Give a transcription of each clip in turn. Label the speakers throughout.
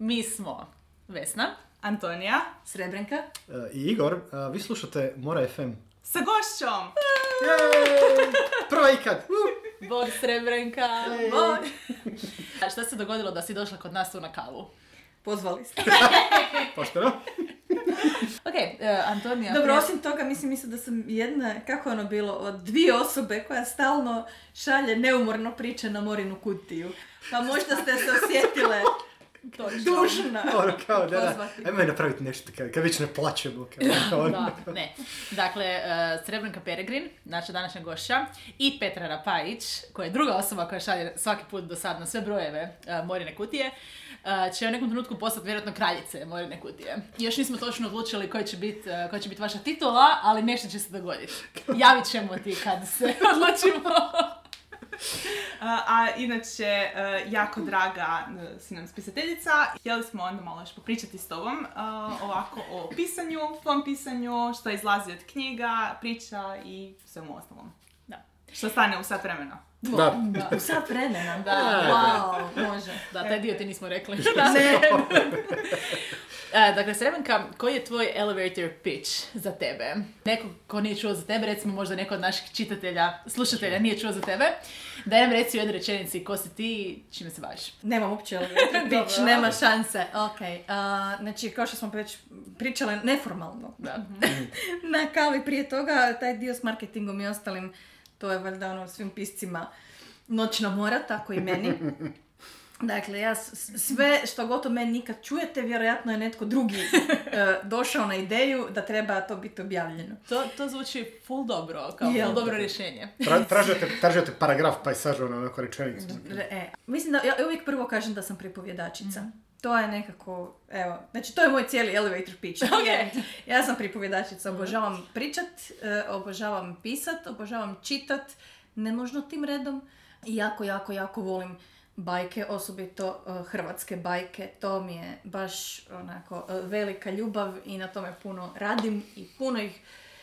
Speaker 1: Mi smo Vesna,
Speaker 2: Antonija
Speaker 3: Srebrenka.
Speaker 4: E, I Igor, e, vi slušate Mora FM.
Speaker 2: sa gošćom.
Speaker 4: Jej! Prva ikad! Uh!
Speaker 1: Bog Srebrenka, Bog. A šta se dogodilo da si došla kod nas tu na kavu?
Speaker 3: Pozvali ste.
Speaker 4: Pošteno?
Speaker 1: Ok, e, Antonija.
Speaker 3: Dobro,
Speaker 1: prije-
Speaker 3: osim toga, mislim, mislim da sam jedna, kako ono bilo, od dvije osobe koja stalno šalje neumorno priče na Morinu kutiju. Pa možda ste se osjetile
Speaker 1: Točno.
Speaker 3: dužna.
Speaker 4: Ono kao, da, da, ajmo je napraviti nešto, kad, kad već ne plaćemo. Kao, kao,
Speaker 1: Da, ne. Dakle, e, Srebrenka Peregrin, naša današnja gošća, i Petra Rapajić, koja je druga osoba koja šalje svaki put do sad na sve brojeve e, Morine kutije, e, će u nekom trenutku postati vjerojatno kraljice Morine kutije. Još nismo točno odlučili koja će biti koja će biti vaša titula, ali nešto će se dogoditi. Javit ćemo ti kad se odlučimo.
Speaker 2: A, inače, uh, jako draga uh, si nam spisateljica. Htjeli smo onda malo još popričati s tobom uh, ovako o pisanju, tvom pisanju, što izlazi od knjiga, priča i svemu ostalom.
Speaker 1: Da.
Speaker 2: Što stane u sat vremena.
Speaker 4: Da.
Speaker 3: U sat vremena.
Speaker 1: Da.
Speaker 3: Wow, može.
Speaker 1: Da, taj dio ti nismo rekli.
Speaker 3: Ne.
Speaker 1: E, dakle, Srebenka, koji je tvoj elevator pitch za tebe? Neko ko nije čuo za tebe, recimo možda neko od naših čitatelja, slušatelja nije čuo za tebe, daj nam reci u jednoj rečenici ko si ti i čime se baviš.
Speaker 3: Nemam uopće
Speaker 1: Dobro.
Speaker 3: nema šanse. Ok, a, znači kao što smo već pričale neformalno
Speaker 1: Da.
Speaker 3: na kavi prije toga, taj dio s marketingom i ostalim, to je valjda ono svim piscima noćna mora, tako i meni. Dakle, ja sve što gotovo meni nikad čujete, vjerojatno je netko drugi e, došao na ideju da treba to biti objavljeno.
Speaker 1: To, to zvuči full dobro, kao full dobro rješenje.
Speaker 4: Tra, tražite, tražite paragraf pa je sažao na onako rečenicu.
Speaker 3: Re- E, mislim da ja uvijek prvo kažem da sam pripovjedačica. To je nekako, evo, znači to je moj cijeli elevator pitch.
Speaker 1: Ok.
Speaker 3: Ja sam pripovjedačica, obožavam pričat, e, obožavam pisat, obožavam čitat, ne nužno tim redom. I jako, jako, jako volim bajke, osobito e, hrvatske bajke. To mi je baš onako e, velika ljubav i na tome puno radim i puno ih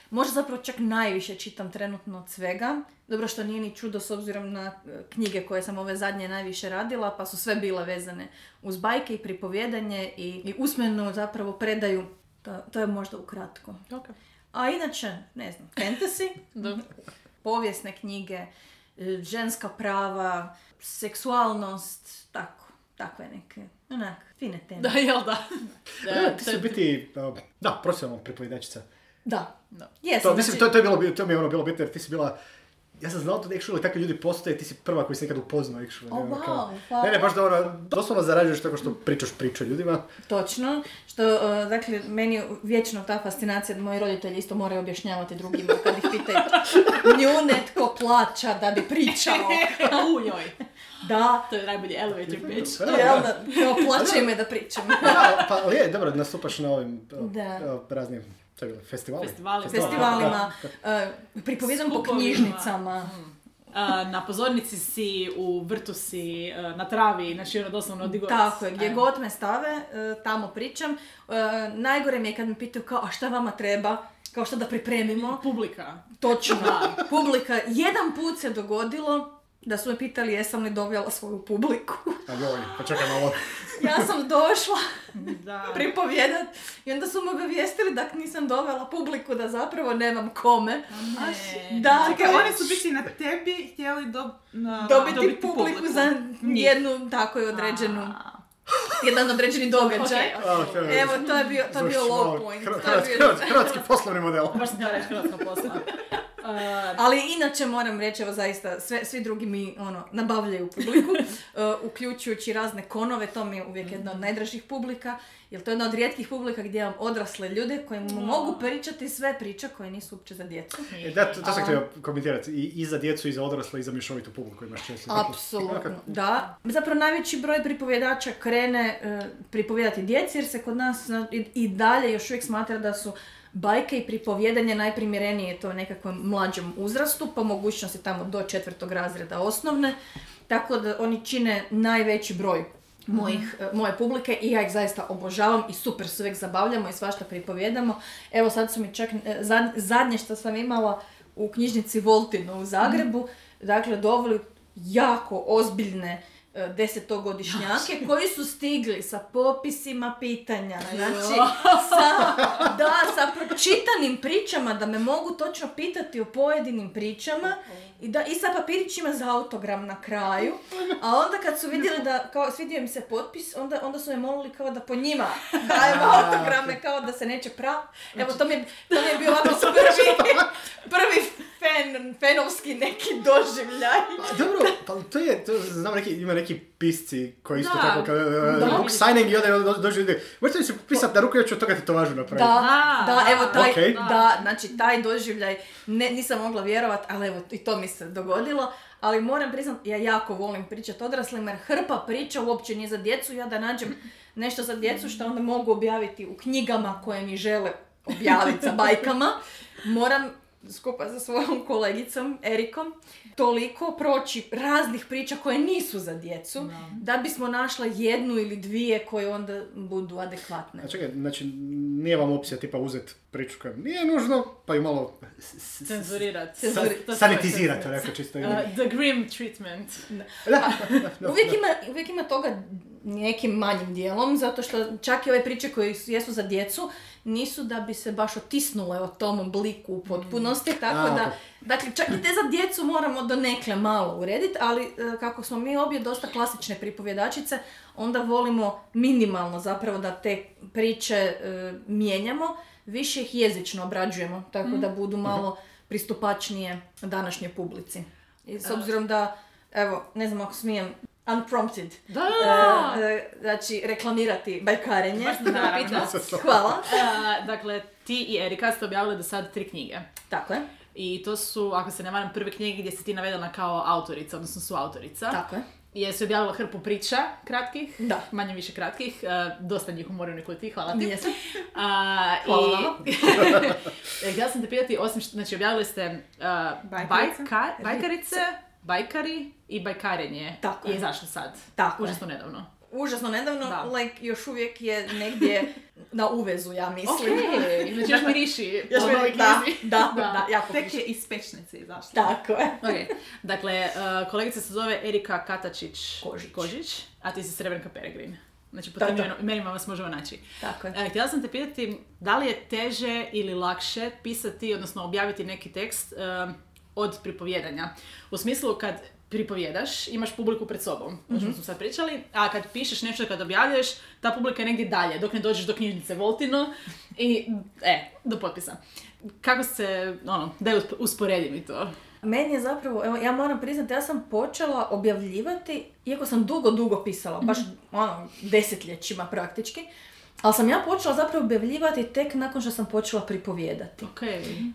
Speaker 3: Možda zapravo čak najviše čitam trenutno od svega. Dobro što nije ni čudo s obzirom na e, knjige koje sam ove zadnje najviše radila, pa su sve bile vezane uz bajke i pripovjedanje i, i usmenu zapravo predaju. To, to je možda ukratko.
Speaker 1: Ok.
Speaker 3: A inače, ne znam, fantasy, povijesne knjige, ženska prava, seksualnost, tako, takve neke, onak, fine teme.
Speaker 1: Da, jel da?
Speaker 4: Da,
Speaker 1: Da,
Speaker 4: ti
Speaker 1: to
Speaker 4: si
Speaker 1: je-
Speaker 4: u biti, da, profesionalna pripovjedačica.
Speaker 3: Da.
Speaker 1: Da.
Speaker 3: Jesam,
Speaker 4: To, mislim,
Speaker 3: znači-
Speaker 4: to, to, je bilo, bi- to mi je ono bilo bitno jer ti si bila ja sam znao to da actually takvi ljudi postoje, ti si prva koji se nekad upoznao actually.
Speaker 3: O,
Speaker 4: ono,
Speaker 3: wow,
Speaker 4: kao-
Speaker 3: hvala.
Speaker 4: Ne, ne, baš da ono, doslovno zarađuješ tako što pričaš priču ljudima.
Speaker 3: Točno, što, uh, dakle, meni je vječno ta fascinacija da moji roditelji isto moraju objašnjavati drugima kad ih pitaju nju netko plaća da bi pričao.
Speaker 1: U njoj.
Speaker 3: Da,
Speaker 1: To je najbolji elevator pitch.
Speaker 4: Da,
Speaker 3: jel
Speaker 4: da.
Speaker 3: me da pričam.
Speaker 4: Da, pa ali je, dobro, nastupaš na ovim uh,
Speaker 3: Da.
Speaker 4: uh, raznim to je bilo, festivalima.
Speaker 1: Festivalima.
Speaker 3: Festivalima, uh, pripovijedam po knjižnicama.
Speaker 1: A, na pozornici si, u vrtu si, a, na travi, znači ono doslovno.
Speaker 3: Tako je, gdje god me stave, uh, tamo pričam. Uh, najgore mi je kad me pitaju kao, a šta vama treba? Kao šta da pripremimo?
Speaker 1: Publika.
Speaker 3: Točno, publika. Jedan put se dogodilo da su me pitali jesam li dovela svoju publiku.
Speaker 4: A joj, pa čekaj malo.
Speaker 3: Ja sam došla
Speaker 1: Da.
Speaker 3: pripovjedat i onda su me obavijestili da nisam dovela publiku, da zapravo nemam kome.
Speaker 1: Ne.
Speaker 3: Da,
Speaker 2: Čekaj, oni su biti na tebi htjeli do, na,
Speaker 3: dobiti, publiku, za jednu tako je određenu,
Speaker 1: A,
Speaker 3: jedan određeni događaj.
Speaker 1: ok,
Speaker 4: A, to je-
Speaker 3: Evo, to je bio, to je bio low point.
Speaker 4: Hrvatski, hrvatski, hrvatski poslovni model.
Speaker 1: Baš sam htjela reći hrvatska posla. A,
Speaker 3: Ali inače moram reći, evo zaista, sve, svi drugi mi ono, nabavljaju publiku, uh, uključujući razne konove, to mi je uvijek jedna od najdražih publika, jer to je jedna od rijetkih publika gdje imam odrasle ljude koji mu mogu pričati sve priče koje nisu uopće za djecu.
Speaker 4: E, da, to, to sam htio komentirati. I, I za djecu, i za odrasle, i za mješovitu publiku imaš često. Dakle,
Speaker 3: Apsolutno, da. Zapravo najveći broj pripovjedača krene uh, pripovjedati djeci, jer se kod nas na- i, i dalje još uvijek smatra da su bajke i pripovjedanje najprimjerenije to nekakvom mlađem uzrastu, po mogućnosti tamo do četvrtog razreda osnovne, tako da oni čine najveći broj mojih, e, moje publike i ja ih zaista obožavam i super se uvijek zabavljamo i svašta pripovjedamo. Evo sad su mi čak, e, zad- zadnje što sam imala u knjižnici Voltino u Zagrebu, dakle doveli jako ozbiljne desetogodišnjake koji su stigli sa popisima pitanja, znači sa, da, sa pročitanim pričama, da me mogu točno pitati o pojedinim pričama i, da, i sa papirićima za autogram na kraju, a onda kad su vidjeli da, kao, svidio im se potpis, onda, onda su me molili kao da po njima dajem autograme, kao da se neće prav. Evo, to mi, je- to mi je bio ovako prvi, prvi fan, fanovski neki doživljaj.
Speaker 4: A dobro, pa to je, to, znam neki, ima neki pisci koji isto
Speaker 1: Da.
Speaker 4: tako kao uh,
Speaker 3: Da.
Speaker 4: book signing i onda do- dođu ljudi, možete mi se pisati na ruku, ja ću od toga tetovažu napraviti.
Speaker 3: Da,
Speaker 1: Da,
Speaker 3: da,
Speaker 1: da,
Speaker 3: evo taj,
Speaker 4: okej.
Speaker 3: da, znači taj doživljaj, ne, nisam mogla vjerovat, ali evo i to mi se dogodilo. Ali moram priznat, ja jako volim pričati odraslim, jer hrpa priča uopće nije za djecu, ja da nađem nešto za djecu što onda mogu objaviti u knjigama koje mi žele objaviti sa bajkama, moram skupa sa svojom kolegicom Erikom toliko proći raznih priča koje nisu za djecu, da bismo našla jednu ili dvije koje onda budu adekvatne.
Speaker 4: A čekaj, znači, nije vam opcija tipa uzeti priču koja nije nužno, pa ju malo s- s- s-
Speaker 1: Cenzurirat.
Speaker 3: Cenzuri-
Speaker 1: To je svoj
Speaker 4: sanitizirati, onako čisto.
Speaker 1: Uh, the grim treatment.
Speaker 3: Uvijek ima, uvijek ima toga nekim manjim dijelom, zato što čak i ove priče koje su- jesu za djecu, nisu da bi se baš otisnule o tom obliku u potpunosti, tako
Speaker 4: A,
Speaker 3: da, dakle, čak i te za djecu moramo donekle malo urediti, ali e, kako smo mi obje dosta klasične pripovjedačice, onda volimo minimalno zapravo da te priče e, mijenjamo, više ih jezično obrađujemo, tako da budu malo pristupačnije današnjoj publici. I s obzirom da, evo, ne znam ako smijem, unprompted,
Speaker 1: Da, da, da.
Speaker 3: e, e, znači reklamirati bajkarenje.
Speaker 1: Baš.
Speaker 3: Hvala.
Speaker 1: Uh, dakle, ti i Erika ste objavili do sad tri knjige.
Speaker 3: Tako je,
Speaker 1: I to su, ako se ne varam, prve knjige gdje si ti navedena kao autorica, odnosno su autorica.
Speaker 3: tako je.
Speaker 1: Jesu objavila hrpu priča kratkih,
Speaker 3: Da.
Speaker 1: manje više kratkih, uh, dosta njih u Morovnoj kutiji, hvala ti.
Speaker 3: Jesam.
Speaker 1: A,
Speaker 3: Hvala
Speaker 1: i-
Speaker 3: vama.
Speaker 1: Htjela sam te pitati, osim što, znači objavili ste uh,
Speaker 2: Bajkarice.
Speaker 1: bajka- bajkarice, bajkari i bajkarenje.
Speaker 3: Tako
Speaker 1: je
Speaker 3: je.
Speaker 1: izašlo sad.
Speaker 3: Tako je.
Speaker 1: Užasno nedavno.
Speaker 3: Užasno nedavno,
Speaker 1: Da.
Speaker 3: like, još uvijek je negdje na uvezu, ja mislim.
Speaker 1: Ok, znači još miriši
Speaker 3: Još
Speaker 1: novoj
Speaker 3: da, da,
Speaker 1: Da.
Speaker 3: da, jako
Speaker 2: Tek je iz pečnice izašla.
Speaker 3: Tako je.
Speaker 1: Ok, dakle, uh, kolegica se zove Erika Katačić
Speaker 3: Kožić.
Speaker 1: Kožić a ti si Srebrnka Peregrin. Znači, po tim imenima vas možemo naći.
Speaker 3: Tako je.
Speaker 1: E, htjela sam te pitati, da li je teže ili lakše pisati, odnosno objaviti neki tekst um, od pripovjedanja? U smislu kad pripovjedaš, imaš publiku pred sobom, o čemu smo sad pričali, a kad pišeš nešto kad objavljuješ, ta publika je negdje dalje, dok ne dođeš do knjižnice Voltino i, e, do potpisa. Kako se, ono, da je usporedi mi to?
Speaker 3: Meni je zapravo, evo, ja moram priznati, ja sam počela objavljivati, iako sam dugo, dugo pisala, baš ono, desetljećima praktički, ali sam ja počela zapravo objavljivati tek nakon što sam počela pripovijedati.
Speaker 1: Ok,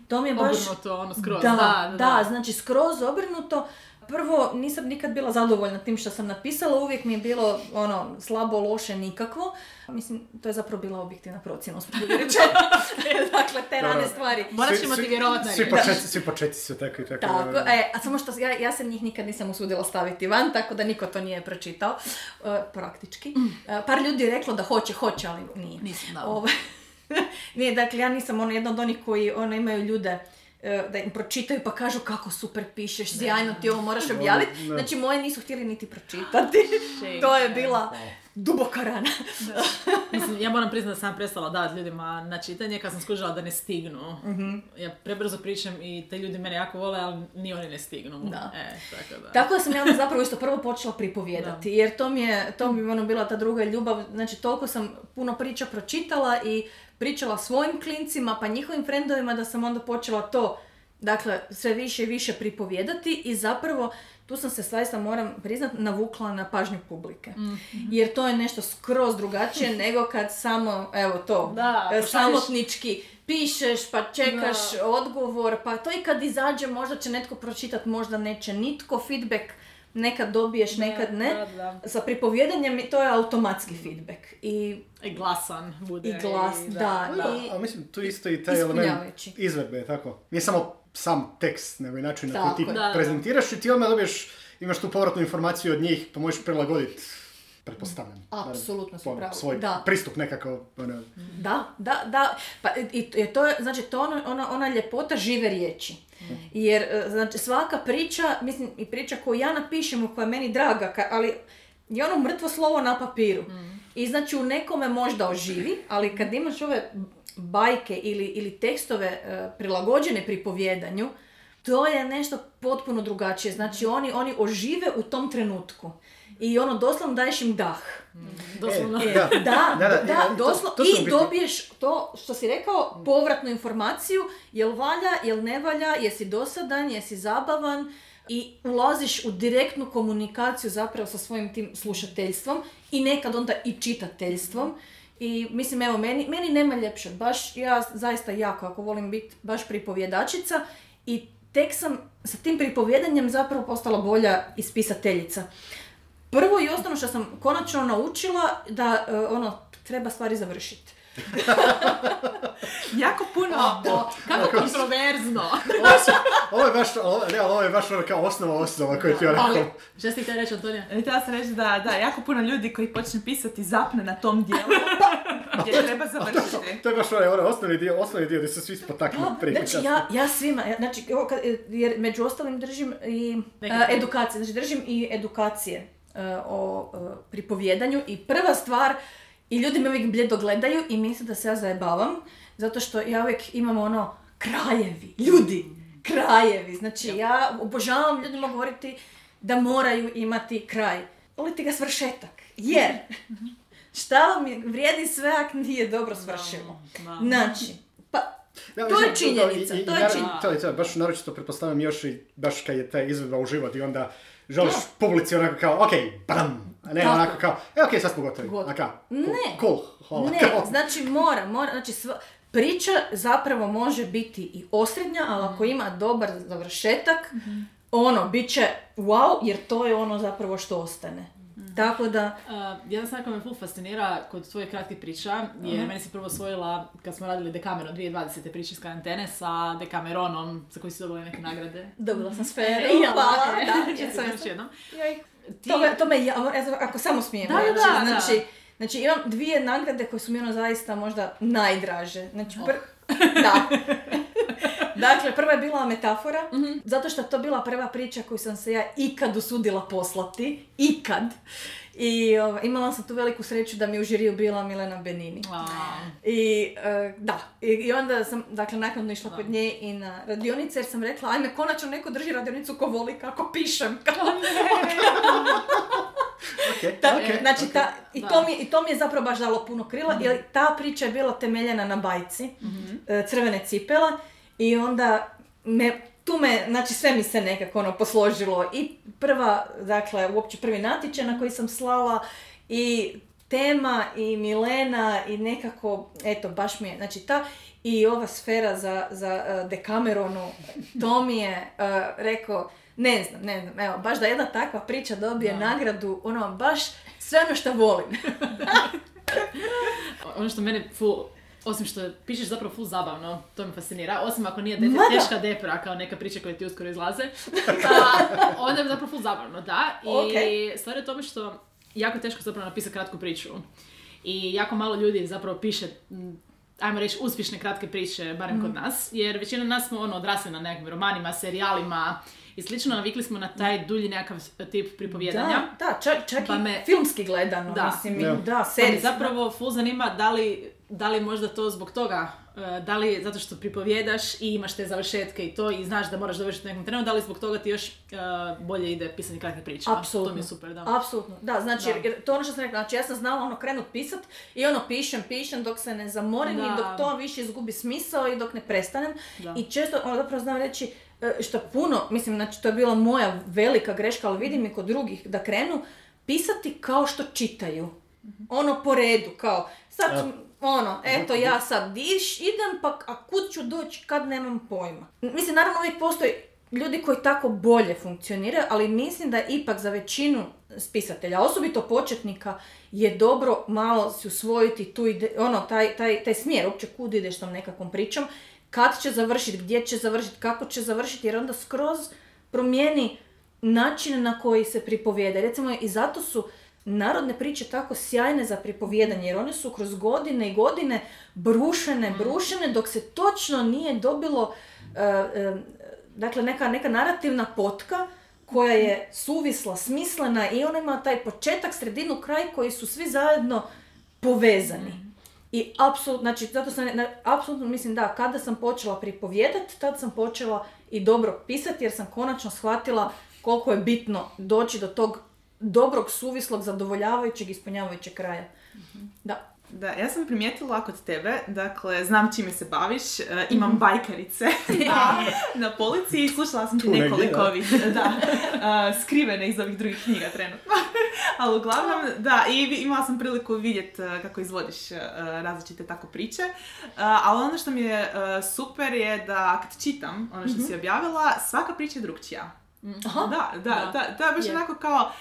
Speaker 3: To mi je baš...
Speaker 1: obrnuto, ono, skroz,
Speaker 3: Da,
Speaker 1: da, da, da.
Speaker 3: znači skroz obrnuto. Prvo, nisam nikad bila zadovoljna tim što sam napisala, uvijek mi je bilo ono, slabo, loše, nikakvo. Mislim, to je zapravo bila objektivna procjena, dakle, te
Speaker 4: Dobro.
Speaker 3: rane stvari.
Speaker 1: Morat
Speaker 4: Svi-
Speaker 1: ćemo ti
Speaker 4: svi-
Speaker 1: vjerovati na
Speaker 4: Svi
Speaker 1: riječ.
Speaker 4: početci, svi početci su takvi, tako
Speaker 3: Tako,
Speaker 4: da-
Speaker 3: e, a samo što ja, ja se njih nikad nisam usudila staviti van, tako da niko to nije pročitao, e, praktički. E, par ljudi je reklo da hoće, hoće, ali nije.
Speaker 1: Nisam, da.
Speaker 3: Ovaj, nije, dakle, ja nisam ono jedna od onih koji ono, imaju ljude da im pročitaju pa kažu kako super pišeš, sjajno ti ovo moraš objaviti. Znači, moje nisu htjeli niti pročitati. To je bila duboka rana.
Speaker 1: Mislim, ja moram priznati da sam prestala davati ljudima na čitanje kad sam skužila da ne stignu.
Speaker 3: Mhm.
Speaker 1: Ja prebrzo pričam i te ljudi mene jako vole, ali ni oni ne stignu.
Speaker 3: Da.
Speaker 1: E, tako da.
Speaker 3: Tako da sam ja onda zapravo isto prvo počela pripovijedati, jer to mi je, to mi je ono bila ta druga ljubav, znači toliko sam puno priča pročitala i pričala svojim klincima pa njihovim frendovima da sam onda počela to, dakle, sve više i više pripovijedati i zapravo tu sam se zaista moram priznat navukla na pažnju publike. Jer to je nešto skroz drugačije nego kad samo, evo to,
Speaker 1: Da,
Speaker 3: e, samotnički pišeš pa čekaš odgovor, pa to i kad izađe možda će netko pročitati, možda neće nitko, feedback nekad dobiješ, nekad ne.
Speaker 1: Da, da.
Speaker 3: Sa pripovjedanjem to je automatski feedback i,
Speaker 1: I glasan bude.
Speaker 3: i glas,
Speaker 1: i-
Speaker 3: da,
Speaker 4: Da,
Speaker 3: i
Speaker 4: ali mislim, tu isto i taj element izvedbe, tako. Nije samo sam tekst, nego i način na koji ti
Speaker 3: je.
Speaker 1: Da, da.
Speaker 4: prezentiraš i ti odmah dobiješ, imaš tu povratnu informaciju od njih, pa možeš prilagoditi, pretpostavljam.
Speaker 3: Apsolutno si pravo,
Speaker 4: Svoj
Speaker 3: da.
Speaker 4: pristup nekako, ono,
Speaker 3: Da, da, da. Pa, i, i to je, znači, to je ono, ona, ona ljepota žive riječi. Jer, e, znači, svaka priča, mislim, i priča koju ja napišem, koja je meni draga, ka- ali je ono mrtvo slovo na papiru. I znači u nekome možda oživi, ali kad imaš ove bajke ili, ili tekstove e, prilagođene pripovjedanju, to je nešto potpuno drugačije. Znači oni, oni ožive u tom trenutku. I ono, doslovno daješ im dah.
Speaker 1: Doslovno.
Speaker 4: E,
Speaker 3: E,
Speaker 4: Da.
Speaker 3: da, da,
Speaker 4: Da, da, to-
Speaker 3: doslovno.
Speaker 4: to su u
Speaker 3: I dobiješ to što si rekao, povratnu informaciju, jel valja, jel ne valja, jesi dosadan, jesi zabavan i ulaziš u direktnu komunikaciju zapravo sa svojim tim slušateljstvom i nekad onda i čitateljstvom. I mislim, evo, meni, meni nema ljepše. Baš ja zaista jako, ako volim biti baš pripovjedačica i tek sam sa tim pripovjedanjem zapravo postala bolja ispisateljica. Prvo i osnovno što sam konačno naučila da e, ono treba stvari završiti.
Speaker 2: Jako puno...
Speaker 1: O, kako kontroverzno.
Speaker 4: Ovo je baš, ovo, ne, ovo je baš ono kao osnova osnova koju ti ja rekao.
Speaker 1: šta si ti htjela reći, Antonija?
Speaker 2: E, Htjela sam reći da, da, jako puno ljudi koji počne pisati zapne na tom dijelu gdje treba završiti.
Speaker 4: To je baš onaj, onaj osnovni dio, osnovni dio gdje se svi spotaknu prije
Speaker 3: znači ja, ja svima, ja- znači, evo kad- jer među ostalim držim i
Speaker 1: teme.
Speaker 3: edukacije, znači držim i edukacije o pripovjedanju i prva stvar, i ljudi me uvijek bljedo gledaju i misle da se ja zajebavam, zato što ja uvijek imam ono, krajevi, ljudi, krajevi, znači ja obožavam ljudima govoriti da moraju imati kraj. Volite ga svršetak, jer šta vam je- vrijedi sve ako nije dobro svršilo.
Speaker 1: Da.
Speaker 3: Znači, pa
Speaker 4: Da,
Speaker 3: To je činjenica,
Speaker 4: i- i-
Speaker 3: to je činjenica.
Speaker 4: To je to, baš naročito pretpostavljam još i baš kad je ta izvedba u život i onda želiš publici onako kao, ok, bam, a ne
Speaker 3: Tako.
Speaker 4: onako kao, e ok, sad smo gotovi.
Speaker 3: Gotovo.
Speaker 4: A kao, cool,
Speaker 3: Ne.
Speaker 4: cool, hvala.
Speaker 3: Ne,
Speaker 4: kao.
Speaker 3: znači mora, mora, znači sva, priča zapravo može biti i osrednja, ali ako ima dobar završetak, ono, bit će wow, jer to je ono zapravo što ostane. Tako da,
Speaker 1: Uh, jedna stvar koja me ful fascinira kod tvojih kratkih priča je meni se prvo osvojila kad smo radili Decameron 2020. priče iz karantene sa Decameronom za koji su dobili neke nagrade.
Speaker 3: dobila sam sferu,
Speaker 1: I ja,
Speaker 3: hvala,
Speaker 1: da,
Speaker 3: da,
Speaker 1: još jednom. Ti-
Speaker 3: To me, to me ja, ako samo smijem
Speaker 1: Da,
Speaker 3: reći,
Speaker 1: da, da.
Speaker 3: znači, znači imam dvije nagrade koje su mi ono zaista možda najdraže. Znači,
Speaker 1: Oh.
Speaker 3: pr- da. dakle, prva je bila metafora,
Speaker 1: Mhm.
Speaker 3: zato što je to bila prva priča koju sam se ja ikad usudila poslati. Ikad. I ovaj, imala sam tu veliku sreću da mi u žiriju bila Milena Benini.
Speaker 1: Wow.
Speaker 3: I e, da, I, i onda sam, dakle, naknadno išla kod nje i na radionice jer sam rekla, ajme, konačno neko drži radionicu ko voli kako pišem. Kao,
Speaker 4: Ok,
Speaker 3: ta,
Speaker 4: ok,
Speaker 3: znači, ta, i, to mi, i to mi je zapravo baš dalo puno krila, jer ta priča je bila temeljena na bajci, e, crvene cipela, i onda me, tu me, znači sve mi se nekako ono posložilo, i prva, dakle, uopće prvi natječaj na koji sam slala, i tema, i Milena, i nekako, eto, baš mi je, znači ta, i ova sfera za, za uh, Decameronu, to mi je uh, rekao, ne znam, ne znam, evo, baš da jedna takva priča dobije nagradu, ono, baš sve ono što volim.
Speaker 1: Ono što mene ful, osim što pišeš zapravo ful zabavno, to me fascinira, osim ako nije de-
Speaker 3: Ma da.
Speaker 1: teška depra kao neka priča koja ti uskoro izlaze, a, onda je zapravo ful zabavno, da. I
Speaker 3: Ok.
Speaker 1: stvar je u tome što jako je teško zapravo napisati kratku priču. I jako malo ljudi zapravo piše ajmo reći, uspješne kratke priče, barem kod nas, jer većina nas smo ono, odrasli na nekim romanima, serijalima i slično, navikli smo na taj dulji nekakav tip pripovjedanja.
Speaker 3: Da, da, čak, čak
Speaker 1: Pa
Speaker 3: i
Speaker 1: me-
Speaker 3: filmski gledano,
Speaker 1: Da.
Speaker 3: mislim,
Speaker 4: Da.
Speaker 3: da,
Speaker 1: Pa me
Speaker 3: serij.
Speaker 1: zapravo ful zanima da li, da li možda to zbog toga, e, da li zato što pripovjedaš i imaš te završetke i to i znaš da moraš završiti u nekom trenu, da li zbog toga ti još e, bolje ide pisanje kratkih priča.
Speaker 3: Apsolutno.
Speaker 1: To mi je super, da.
Speaker 3: Apsolutno, da, znači,
Speaker 1: Da.
Speaker 3: jer- to ono što sam rekla, znači ja sam znala ono krenut pisat i ono pišem, pišem dok se ne zamorim
Speaker 1: Da.
Speaker 3: i dok to više izgubi smisao i dok ne prestanem.
Speaker 1: Da.
Speaker 3: I često, ono zapravo znam reći, e, što puno, mislim, znači to je bila moja velika greška, ali vidim i kod drugih, da krenu pisati kao što čitaju. Ono po redu, kao, sad ću, ono, eto ja sad diš, idem, pa a kud ću doći kad nemam pojma. Mislim, naravno uvijek postoji ljudi koji tako bolje funkcioniraju, ali mislim da ipak za većinu spisatelja, osobito početnika, je dobro malo si usvojiti tu ide, ono, taj, taj, taj smjer, uopće kud ideš tom nekakvom pričom, kad će završiti, gdje će završiti, kako će završiti, jer onda skroz promijeni način na koji se pripovijeda. Recimo i zato su narodne priče tako sjajne za pripovjedanje, jer one su kroz godine i godine brušene, brušene, dok se točno nije dobilo e, dakle neka, neka narativna potka koja je suvisla, smislena i ona ima taj početak, sredinu, kraj koji su svi zajedno povezani. I apsolutno, znači, zato sam, apsolutno mislim da, kada sam počela pripovjedati, tad sam počela i dobro pisati, jer sam konačno shvatila koliko je bitno doći do tog dobrog, suvislog, zadovoljavajućeg, ispunjavajućeg kraja. Da.
Speaker 2: Da, ja sam primijetila kod tebe, dakle, znam čime se baviš, e, imam bajkarice na, na polici i slušala sam ti nekoliko ovih, da, e, skrivene iz ovih drugih knjiga trenutno. Ali uglavnom, da, i imala sam priliku vidjeti kako izvodiš e, različite tako priče, E, ali ono što mi je e, super je da kad čitam ono što si objavila, svaka priča je drugčija.
Speaker 3: Aha.
Speaker 2: Da, da, da,
Speaker 1: Da.
Speaker 2: da, baš
Speaker 3: Je.
Speaker 2: onako kao,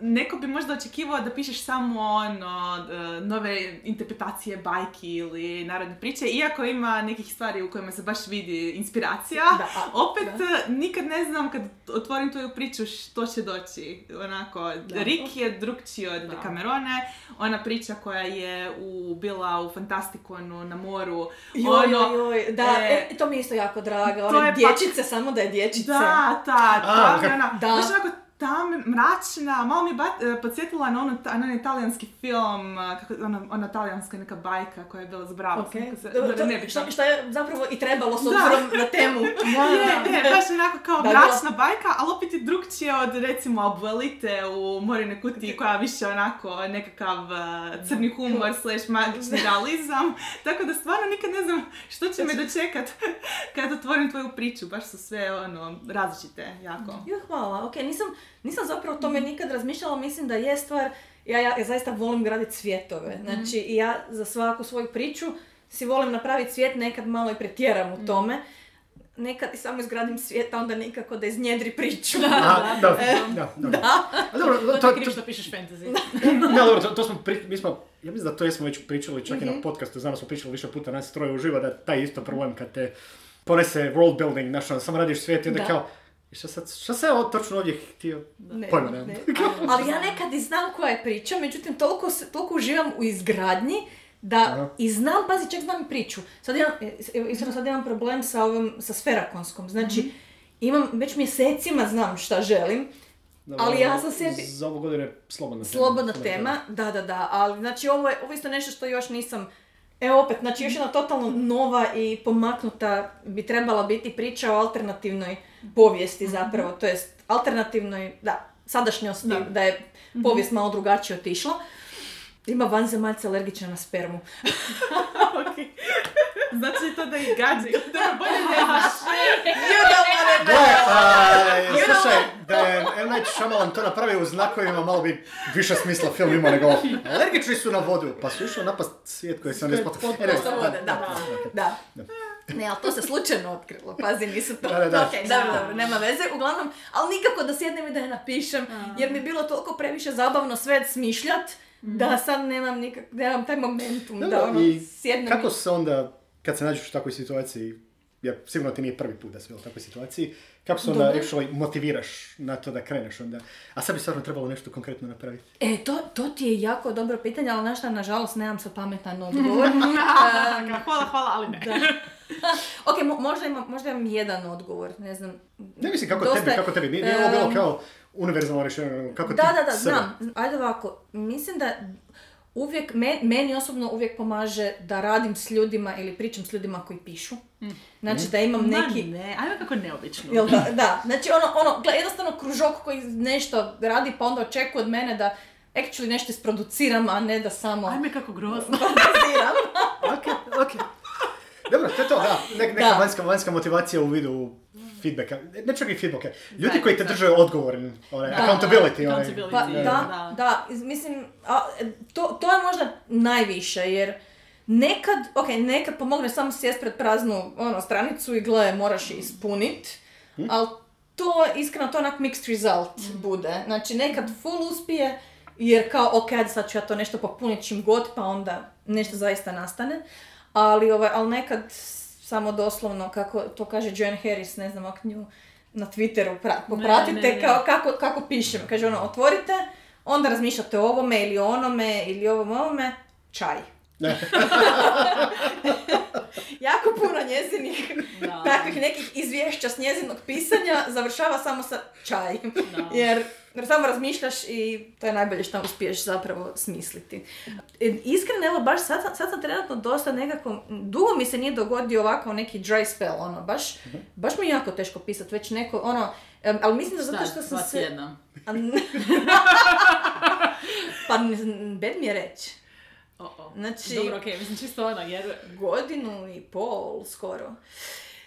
Speaker 2: neko bi možda očekivao da pišeš samo ono, e, nove interpretacije bajki ili narodne priče, iako ima nekih stvari u kojima se baš vidi inspiracija.
Speaker 3: Da, a-
Speaker 2: Opet e, nikad ne znam kad otvorim tvoju priču što će doći. Onako, Rick je drugčiji od
Speaker 1: Da.
Speaker 2: Camerone, ona priča koja je u, bila u Fantastikonu na moru.
Speaker 3: Joj,
Speaker 2: ono,
Speaker 3: joj, joj, da,
Speaker 2: e,
Speaker 3: e, to mi je isto jako drago.
Speaker 2: to
Speaker 3: One
Speaker 2: je pa-
Speaker 3: dječice, samo da je dječice.
Speaker 2: Da, ta,
Speaker 4: A,
Speaker 2: tamna,
Speaker 3: da.
Speaker 2: baš onako tam, mračna, malo mi je bat- e, podsjetila na ono, ta- na onaj talijanski film, a, kako, ona, ona talijanska neka bajka koja je bila zbrava.
Speaker 3: Ok.
Speaker 2: se,
Speaker 3: Dobro, to-
Speaker 2: ne bi
Speaker 3: što, je zapravo i trebalo s
Speaker 2: Da.
Speaker 3: obzirom na temu.
Speaker 2: Ne, ne, baš onako kao
Speaker 3: Da,
Speaker 2: mračna bajka, ali opet je drugčije od recimo Abuelite u Morine kutiji koja je više onako nekakav e, crni humor slash magični realizam. Tako da stvarno nikad ne znam što će me dočekat kad otvorim tvoju priču. Baš su sve ono različite jako.
Speaker 3: Jo, hvala. Ok, nisam, nisam zapravo o tome nikad razmišljala, mislim da je stvar, ja, ja, ja zaista volim graditi cvjetove. Znači, i ja za svaku svoju priču si volim napraviti cvijet, nekad malo i pretjeram u tome. Nekad i samo izgradim svijet, a onda nikako da iznjedri priču.
Speaker 4: A, da, da, da. A dobro,
Speaker 1: To pišeš fantasy.
Speaker 4: ne, dobro, to, to smo, pri, mi smo, ja mislim da to jesmo već pričali čak i
Speaker 3: Mhm.
Speaker 4: na podcastu, znam da smo pričali više puta, nas troje uživa, da je taj isto problem kad te ponese world building, znaš, ono, samo radiš svijet i onda
Speaker 3: Da.
Speaker 4: kao, i šta sad, šta ja ovo točno ovdje htio?
Speaker 3: Ne,
Speaker 4: Pojma
Speaker 3: ne. Ali ja nekad i znam koja je priča, međutim toliko, se- toliko uživam u izgradnji da
Speaker 4: Aha.
Speaker 3: i znam, pazi, čak znam i priču. Sad imam, evo, iskreno sad imam problem sa ovim, sa sferakonskom. Znači,
Speaker 4: Mhm.
Speaker 3: imam, već mjesecima znam šta želim,
Speaker 4: Dobro,
Speaker 3: Ali ja sam sebi-
Speaker 4: Za ovu godinu je slobodna tema.
Speaker 3: slobodna tema, da, da, da, ali znači ovo je, ovo isto nešto što još nisam, evo opet, znači još jedna totalno nova i pomaknuta bi trebala biti priča o alternativnoj povijesti zapravo, to jest alternativnoj, da, sadašnjosti, da,
Speaker 2: Da.
Speaker 3: je povijest malo drugačije otišla. Ima vanzemaljca alergična na spermu.
Speaker 2: Znači to da ih gađaju. Da bolje ne znaš.
Speaker 4: Gle, a, slušaj, da je M. Night Shyamalan to napravio u znakovima, malo bi više smisla film imao nego ovo. Alergični su na vodu, pa su išli napast svijet koji se ne spot...
Speaker 3: Dosta vode, da. Da. Ne, ali to se slučajno otkrilo, pazi, nisu to...
Speaker 4: Da, da, da.
Speaker 3: Ok, dobro, dobro, nema veze. Uglavnom, ali nikako da sjednem i da je napišem, jer mi je bilo toliko previše zabavno sve smišljat, da sad nemam nikak, nemam taj momentum da
Speaker 4: Dobro,
Speaker 3: ono,
Speaker 4: i
Speaker 3: sjednem
Speaker 4: kako se onda, kad se nađeš u takvoj situaciji, jer sigurno ti nije prvi put da si bio u takvoj situaciji, kako se onda actually motiviraš na to da kreneš onda? A sad bi stvarno trebalo nešto konkretno napraviti.
Speaker 3: E, to, to ti je jako dobro pitanje, ali znaš šta, nažalost, nemam sad pametan odgovor. Um,
Speaker 2: Hvala, hvala, ali ne.
Speaker 3: da. ok, mo- možda, imam, možda imam jedan odgovor, ne znam.
Speaker 4: Ne mislim kako
Speaker 3: Dosta
Speaker 4: tebi, kako tebi, nije, nije ovo bilo kao univerzalno rješenje, kako ti
Speaker 3: Da, da, da,
Speaker 4: sebe.
Speaker 3: znam. Ajde ovako, mislim da uvijek, me- meni osobno uvijek pomaže da radim s ljudima ili pričam s ljudima koji pišu. Znači da imam neki...
Speaker 1: Ma ne, ajme kako neobično.
Speaker 3: Jel da, da, znači ono, ono, gle, jednostavno kružok koji nešto radi pa onda očekuje od mene da actually nešto isproduciram, a ne da samo
Speaker 1: Ajme kako grozno.
Speaker 4: Ok, ok. Dobro, to je to, da. Ne, neka
Speaker 3: Da.
Speaker 4: vanjska, vanjska motivacija u vidu feedbacka. Ne čak i feedbacka. Ljudi
Speaker 1: Da,
Speaker 4: koji te
Speaker 1: da.
Speaker 4: drže odgovoran, onaj,
Speaker 3: Da.
Speaker 4: accountability. Onaj.
Speaker 1: Accountability.
Speaker 3: Pa
Speaker 1: Da.
Speaker 3: da, da, mislim, a, to, to je možda najviše, jer nekad, ok, nekad pomogne samo sjest pred praznu ono, stranicu i gle, moraš je ispunit, ali to, iskreno, to onak mixed result bude. Znači, nekad full uspije, jer kao, ok, sad ću ja to nešto popuniti čim god, pa onda nešto zaista nastane. Ali, ovaj, ali nekad samo doslovno, kako to kaže Joan Harris, ne znam ako nju na Twitteru pra- popratite,
Speaker 1: ne, ne.
Speaker 3: kao kako, kako pišem. Kaže ono, otvorite, onda razmišljate o ovome ili onome ili ovom ovome, čaj.
Speaker 4: Ne.
Speaker 3: jako puno njezinih
Speaker 1: Da.
Speaker 3: takvih nekih izvješća s njezinog pisanja završava samo sa čaj.
Speaker 1: Da.
Speaker 3: Jer, jer samo razmišljaš i to je najbolje što uspiješ zapravo smisliti. E, Iskreno, evo, baš sad, sad sam trenutno dosta nekako, dugo mi se nije dogodio ovako neki dry spell, ono, baš, baš mi je jako teško pisati, već neko, ono, ali mislim da zato što sam se... pa bed mi je reći.
Speaker 1: O, o.
Speaker 3: Znači-
Speaker 1: Dobro, okej, mislim čisto ono, jer...
Speaker 3: Godinu i pol skoro.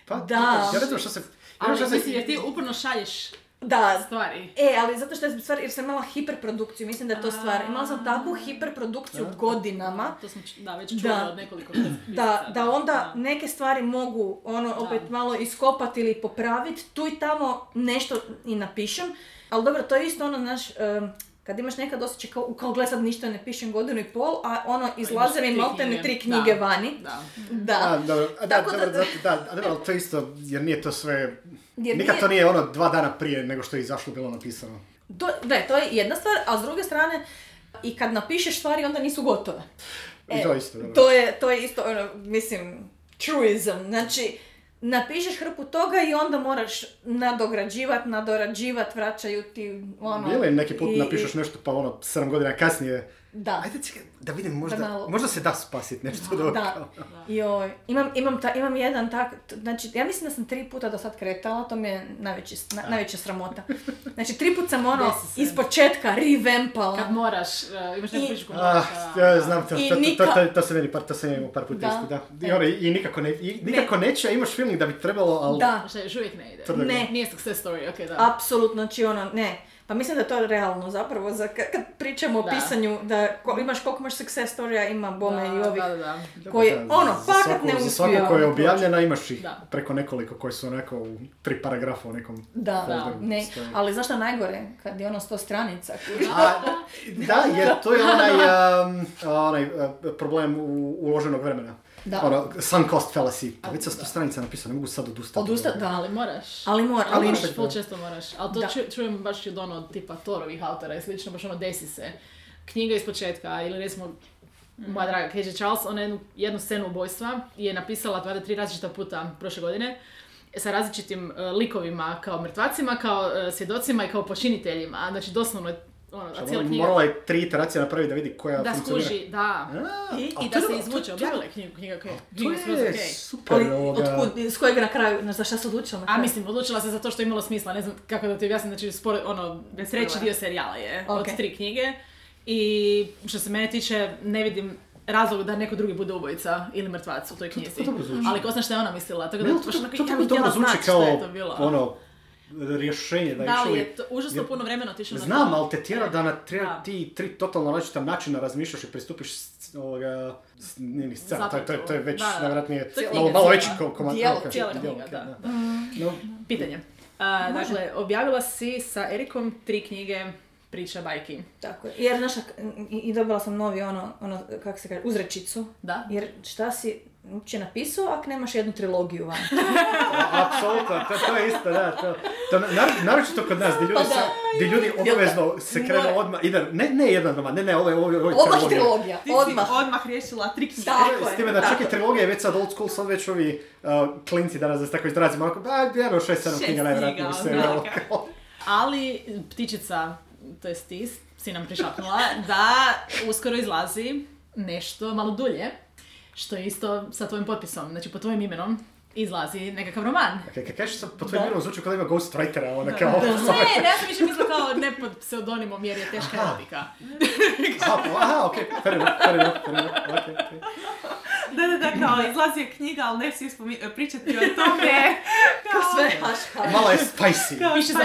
Speaker 4: Pa,
Speaker 3: Da.
Speaker 4: Ja ne znam što se... ja
Speaker 1: Ali
Speaker 4: što se-
Speaker 1: mislim, jer ti uporno šalješ
Speaker 3: Da,
Speaker 1: stvari.
Speaker 3: E, ali zato što je stvar, jer sam imala hiperprodukciju, mislim da je to stvar. Imala sam takvu hiperprodukciju godinama,
Speaker 1: To č- da, već
Speaker 3: Da.
Speaker 1: od nekoliko
Speaker 3: da, da onda
Speaker 1: Da.
Speaker 3: neke stvari mogu ono opet malo iskopati ili popraviti, tu i tamo nešto i napišem, ali dobro, to je isto ono, znaš, em, kad imaš nekad osjećaj kao, kao gle sad ništa ne pišem godinu i pol, a ono izlaze mi
Speaker 1: tri
Speaker 3: maltene
Speaker 1: knjige.
Speaker 3: tri knjige
Speaker 1: Da.
Speaker 3: vani.
Speaker 1: Da.
Speaker 3: Da.
Speaker 4: A, dobro, a da,
Speaker 3: Tako da-
Speaker 4: zato- da, a dobro, ali to isto, jer nije to sve...
Speaker 3: Jer
Speaker 4: Nikad
Speaker 3: nije-
Speaker 4: to nije ono dva dana prije nego što je izašlo bilo napisano.
Speaker 3: To, da, to je jedna stvar, a s druge strane, i kad napišeš stvari onda nisu gotove.
Speaker 4: I to isto, dobro.
Speaker 3: To je, to je isto, ono, mislim, truizam. Znači, napišeš hrpu toga i onda moraš nadograđivat, nadorađivat, vraćaju ti ono...
Speaker 4: Ili neki put
Speaker 3: i-
Speaker 4: napišeš nešto pa ono, sedam godina kasnije,
Speaker 3: Da.
Speaker 4: ajde čekaj, da vidim, možda,
Speaker 3: malo-
Speaker 4: možda se da spasiti nešto dobro.
Speaker 3: Da. Joj, imam, imam, ta, imam jedan tak, t- znači ja mislim da sam tri puta do sad kretala, to mi je najveći, na, najveća sramota. Znači tri put sam ono
Speaker 1: se.
Speaker 3: iz početka revampala.
Speaker 1: Kad moraš, uh, imaš neku koju
Speaker 4: Ah, ja znam to, to, to,
Speaker 3: nika-
Speaker 4: to, to, se meni par, to imao par puta
Speaker 3: Da.
Speaker 4: isto, da. I, ono, i, nikako, ne, i, nikako neće, a imaš feeling da bi trebalo, ali...
Speaker 3: Da,
Speaker 1: Šta, još uvijek ne ide.
Speaker 3: Ne.
Speaker 1: Nije success story, okej, da.
Speaker 3: apsolutno, znači ono, ne. Pa mislim da je to realno zapravo, za, kad, kad pričamo o
Speaker 1: Da.
Speaker 3: pisanju, da ko, imaš koliko imaš success storija, ima bome i ovih
Speaker 1: Da, da, da.
Speaker 3: koji,
Speaker 4: Da,
Speaker 3: ono,
Speaker 4: za
Speaker 3: fakat
Speaker 4: svaku-
Speaker 3: ne
Speaker 4: Za
Speaker 3: uspiju.
Speaker 4: svaku koja je objavljena imaš ih
Speaker 1: Da.
Speaker 4: preko nekoliko koji su onako u tri paragrafa u nekom
Speaker 3: Da,
Speaker 4: folderu
Speaker 3: ne, ali zašto je najgore? Kad je ono sto stranica.
Speaker 4: A, da, jer to je onaj, um, onaj uh, problem u, uloženog vremena.
Speaker 3: Da.
Speaker 4: Ono, sunk cost fallacy. Pa već sa sto stranica napisano, ne mogu sad odustati.
Speaker 3: Odustati, da.
Speaker 1: Ali moraš.
Speaker 3: Ali mora,
Speaker 1: Ali
Speaker 3: ali
Speaker 1: moraš, full često moraš. Ali to
Speaker 3: Da.
Speaker 1: ču- čujem baš od ono tipa Torovih autora i slično, baš ono desi se. Knjiga iz početka ili recimo moja draga KJ Charles, ona jednu, jednu scenu ubojstva je napisala dva do tri različita puta prošle godine sa različitim e, likovima kao mrtvacima, kao e, svjedocima i kao počiniteljima. Znači doslovno je ono, a cijela knjiga
Speaker 4: Morala je tri iteracije napraviti da vidi koja
Speaker 1: da
Speaker 4: funkcionira.
Speaker 1: skuži, da.
Speaker 4: A,
Speaker 3: I-
Speaker 1: I
Speaker 4: to
Speaker 1: da se
Speaker 4: to-
Speaker 1: izvuče,
Speaker 4: to-
Speaker 1: objavila je knjigu, knjiga,
Speaker 4: To
Speaker 1: knjiga je skroz
Speaker 4: je
Speaker 1: okej.
Speaker 4: super
Speaker 3: Ali
Speaker 4: ovoga.
Speaker 3: otkud, iz kojeg na kraju, na za šta se odlučila
Speaker 1: A mislim, odlučila se za to što je imalo smisla, ne znam kako da ti objasnim, znači spor, ono, treći dio serijala je od tri knjige i što se mene tiče ne vidim razlog da neko drugi bude ubojica ili mrtvac u toj knjizi.
Speaker 4: to dobro zvuči.
Speaker 1: Ali ko zna šta je ona mislila, tako da
Speaker 4: Ne, to, to, to, kao
Speaker 1: je to bilo.
Speaker 4: ono, rješenje da,
Speaker 1: Da li
Speaker 4: actually-
Speaker 1: je to užasno
Speaker 4: jer-
Speaker 1: puno vremena otišlo na
Speaker 4: Znam, ali te tjera da na tri,
Speaker 1: Da.
Speaker 4: ti tri totalno različita načina razmišljaš i pristupiš s- ovoga, s- nije ni scena, to, je- to, je- to je već
Speaker 1: Da,
Speaker 4: malo, malo veći komad.
Speaker 3: Dijelo,
Speaker 1: cijela knjiga, da.
Speaker 4: No,
Speaker 1: Pitanje. A, dakle, objavila si sa Erikom tri knjige priča bajki.
Speaker 3: Tako je. Jer, i, i dobila sam novi ono, ono, kako se kaže, uzrečicu.
Speaker 1: Da?
Speaker 3: Jer šta si uopće napisao ako nemaš jednu trilogiju van?
Speaker 4: Apsolutno, to, to je isto, da, to, to nar- naročito kod nas, gdje ljudi,
Speaker 3: Pa
Speaker 4: se,
Speaker 3: da.
Speaker 4: gdje ljudi obavezno se krenu odmah, ide, ne, ne jedan roman, ne, ne, ovo je, ovo je, ovo je
Speaker 3: Odmah
Speaker 4: trilogija.
Speaker 2: Ti
Speaker 3: odmah.
Speaker 2: si odmah riješila tri knjige.
Speaker 3: Tako
Speaker 4: S time da čak i
Speaker 3: je.
Speaker 4: trilogija je već sad old school, sad već ovi uh, klinci danas da se tako izrazimo, onako, ba, jebe, šest, sedam knjiga najvjerojatnije u
Speaker 2: da.
Speaker 1: Ali ptičica, to jest ti, si nam prišapnula da uskoro izlazi nešto malo dulje, što je isto sa tvojim potpisom, znači pod tvojim imenom izlazi nekakav roman.
Speaker 4: Ok, kad kažeš po tvojim imenom zvuči kao da ima ghostwritera, ona kao...
Speaker 1: Ne, ne, ja sam više mislila kao ne pod pseudonimom jer je teška
Speaker 4: Aha.
Speaker 1: erotika.
Speaker 4: Aha, aha, ok, fair enough, fair enough, fair enough, ok, ok.
Speaker 2: Da, da, da, kao izlazi je knjiga, ali ne svi spomi- pričati o tome.
Speaker 3: Kao sve haš, haš.
Speaker 4: Malo je spicy.
Speaker 1: Više za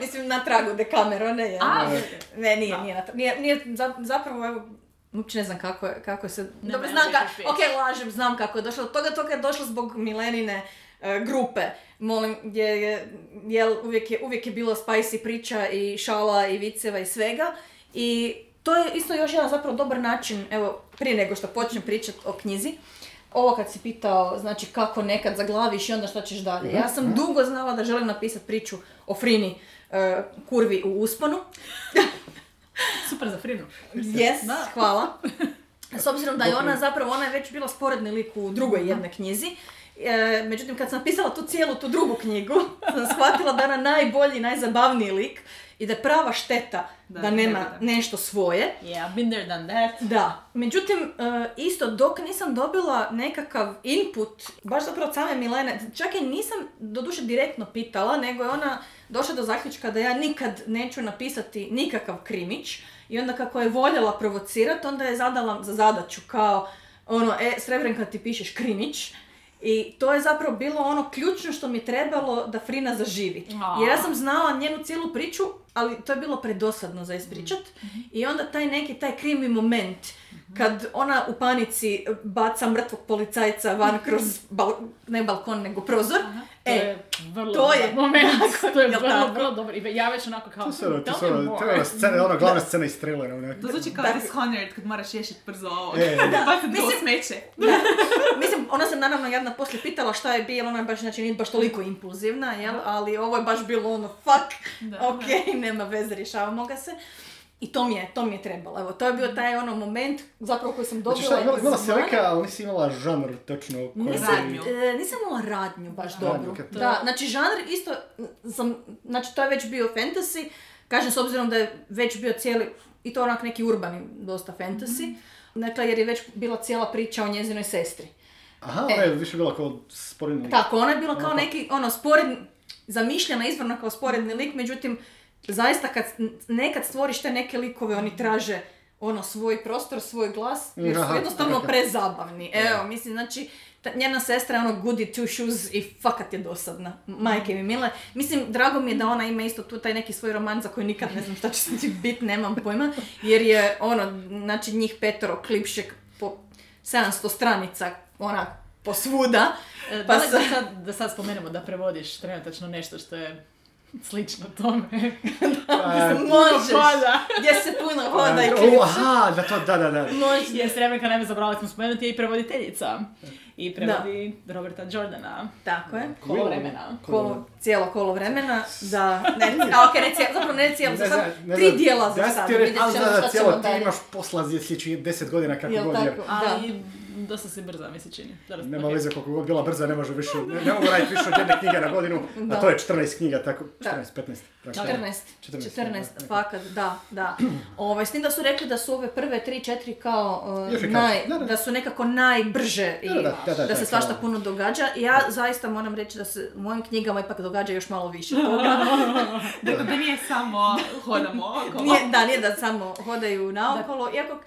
Speaker 3: Mislim, na tragu Decamerone je.
Speaker 1: A,
Speaker 3: Ne, nije, nije, nije, nije za- zapravo, evo, uopće ne znam kako je, kako je se...
Speaker 1: Ne,
Speaker 3: Dobro, znam
Speaker 1: ne,
Speaker 3: ka,
Speaker 1: ne,
Speaker 3: ok, lažem, znam kako je došlo. do Toga toga je došlo zbog Milenine e, grupe. Molim, gdje je, jel, uvijek je, uvijek je bilo spicy priča i šala i viceva i svega. I to je isto još jedan zapravo dobar način, evo, prije nego što počnem pričati o knjizi. Ovo kad si pitao, znači kako nekad zaglaviš i onda šta ćeš dalje. Ja sam dugo znala da želim napisati priču o Frini, e, kurvi u usponu.
Speaker 1: Super za Frinu.
Speaker 3: Yes,
Speaker 1: Da.
Speaker 3: hvala. S obzirom da je ona zapravo, ona je već bila sporedni lik u drugoj jednoj knjizi. E, međutim, kad sam napisala tu cijelu, tu drugu knjigu, sam shvatila da je ona najbolji, najzabavniji lik i da je prava šteta da,
Speaker 2: Da,
Speaker 3: nema
Speaker 2: da, da.
Speaker 3: nešto svoje.
Speaker 1: Yeah, been there, done that.
Speaker 3: Da, međutim, e, isto dok nisam dobila nekakav input, baš zapravo od same Milene, čak i nisam doduše direktno pitala, nego je ona došla do zaključka da ja nikad neću napisati nikakav krimić i onda kako je voljela provocirati, onda je zadala za zadaću kao ono, e, Srebrenka ti pišeš krimić, i to je zapravo bilo ono ključno što mi je trebalo da Frina zaživi. Jer ja sam znala njenu cijelu priču, ali to je bilo predosadno za ispričat. I onda taj neki, taj krimi moment, kad ona u panici baca mrtvog policajca van kroz, bal- ne balkon, nego prozor.
Speaker 1: To
Speaker 3: E,
Speaker 1: je vrlo
Speaker 3: to je
Speaker 1: moment. to je vrlo, vrlo dobro. I ja već onako kao,
Speaker 4: To ono, to ono, to je ona scena, ona glavna scena iz trailera. onak.
Speaker 2: To zvuči kao Dishonored kad moraš riješiti brzo ovo.
Speaker 4: E, da.
Speaker 2: Baciti to
Speaker 3: Mislim-
Speaker 2: smeće.
Speaker 3: Da. Mislim, ona sam naravno jadna poslije pitala šta je bilo, ona je baš, znači nije baš toliko impulzivna, jel? Ali ovo je baš bilo ono, fuck,
Speaker 2: Da.
Speaker 3: ok, nema veze, rješavamo ga se. I to mi je, to mi je trebalo. Evo, to je bio taj ono moment zapravo koji sam dobila
Speaker 4: Znači šta, imala, imala si lika, ali nisi imala žanr točno koji
Speaker 3: Nisam, e, nisam imala radnju baš dobru.
Speaker 4: okej.
Speaker 3: Da, znači žanr isto sam, znači to je već bio fantasy, kažem s obzirom da je već bio cijeli, i to onak neki urbani dosta fantasy, dakle jer je već bila cijela priča o njezinoj sestri.
Speaker 4: Aha,
Speaker 3: E.
Speaker 4: ona je više bila kao sporedni lik.
Speaker 3: Tako, ona je bila kao neki, ono, sporedni, zamišljena izvorno kao sporedni lik, međutim, zaista kad nekad stvoriš te neke likove, oni traže ono svoj prostor, svoj glas, jer su jednostavno prezabavni. Evo, mislim, znači, ta, njena sestra je ono goody two shoes i fakat je dosadna. Majke mi mile. Mislim, drago mi je da ona ima isto tu taj neki svoj roman za koji nikad ne znam šta će se bit, nemam pojma. Jer je ono, znači njih petoro klipšek po 700 stranica, ona posvuda.
Speaker 1: E,
Speaker 3: Pa
Speaker 1: da, li
Speaker 3: sa-
Speaker 1: da, sad, da sad spomenemo da prevodiš trenutačno nešto što je slično tome.
Speaker 4: A,
Speaker 3: Možeš.
Speaker 1: Hoda.
Speaker 3: Gdje se puno voda i
Speaker 4: a,
Speaker 3: klipše.
Speaker 4: o, aha, da to, da, da, da.
Speaker 3: Možeš.
Speaker 1: Jer Srebrnka, naime, zaboravili smo spomenuti, je i prevoditeljica. I prevodi Roberta Jordana.
Speaker 3: Tako je.
Speaker 1: Kolo vremena.
Speaker 3: Kolo, cijelo kolo vremena, da, ne, a ok, ne cijelo, zapravo ne cijelo, za
Speaker 4: Ne
Speaker 3: sad,
Speaker 4: znam, ne
Speaker 3: tri dijela za
Speaker 4: da
Speaker 3: sad,
Speaker 4: ti re-
Speaker 3: vidjet
Speaker 4: ali
Speaker 3: ćemo
Speaker 4: da,
Speaker 3: šta
Speaker 4: cijelo ti imaš posla za sljedećih 10 godina kako god,
Speaker 3: tako?
Speaker 1: Ali dosta si brza, mi se čini. Dobro,
Speaker 4: nema
Speaker 1: ok.
Speaker 4: veze koliko god bila brza, ne može više, ne, ne mogu raditi više od jedne knjige na godinu,
Speaker 3: Da.
Speaker 4: a to je 14 knjiga, tako,
Speaker 3: Da.
Speaker 4: 14, 15. tako.
Speaker 3: 14,
Speaker 4: 14,
Speaker 3: 14,
Speaker 4: da,
Speaker 3: fakat, da, da. Ovaj, s tim da su rekli da su ove prve 3-4 kao uh, naj,
Speaker 4: da, da.
Speaker 3: da su nekako najbrže i
Speaker 4: Da, da, da, da,
Speaker 3: da se svašta
Speaker 4: kao-
Speaker 3: puno događa. I ja zaista moram reći da se u mojim knjigama ipak događa još malo više toga.
Speaker 2: Dakle, da nije samo hodamo okolo.
Speaker 3: Nije, da, nije da samo hodaju naokolo, iako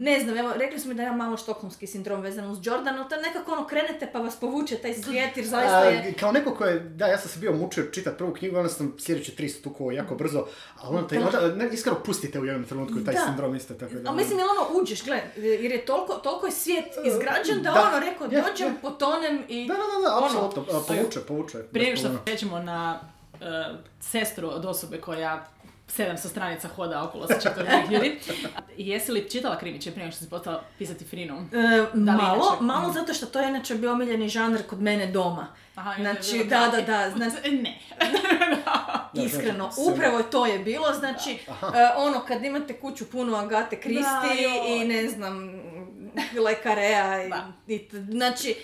Speaker 3: ne znam, evo, rekli su mi da ima malo štokholmski sindrom vezan uz Jordan, ali to je nekako ono krenete pa vas povuče taj svijet jer zaista
Speaker 4: A,
Speaker 3: je...
Speaker 4: kao neko ko je, da, ja sam se bio mučio čitati prvu knjigu, onda sam sljedeće tri stukovao jako brzo, ali onda, taj, onda ne, iskreno pustite u jednom trenutku taj
Speaker 3: Da.
Speaker 4: sindrom isto, tako da...
Speaker 3: A mislim, jel ono uđeš, gle, jer je toliko, toliko je svijet izgrađen da,
Speaker 4: Da.
Speaker 3: ono rekao,
Speaker 4: Je,
Speaker 3: dođem,
Speaker 4: je.
Speaker 3: potonem i...
Speaker 4: Da, da, da, da,
Speaker 3: ono,
Speaker 4: apsolutno, a, povuče, povuče.
Speaker 1: Prije što pređemo na e, sestru od osobe koja 700 stranica hoda okolo sa četvrtih ljudi. Jesi li čitala krimiće prije što si postala pisati Frinu?
Speaker 3: E, malo,
Speaker 1: inače?
Speaker 3: malo zato što to je inače bio omiljeni žanr kod mene doma.
Speaker 1: Aha,
Speaker 3: Znači, da, da, da, znači-
Speaker 1: Ne.
Speaker 3: Iskreno, upravo to je bilo, znači, e, ono, kad imate kuću puno Agate Kristi i ne znam, Lekarea i, i t- znači,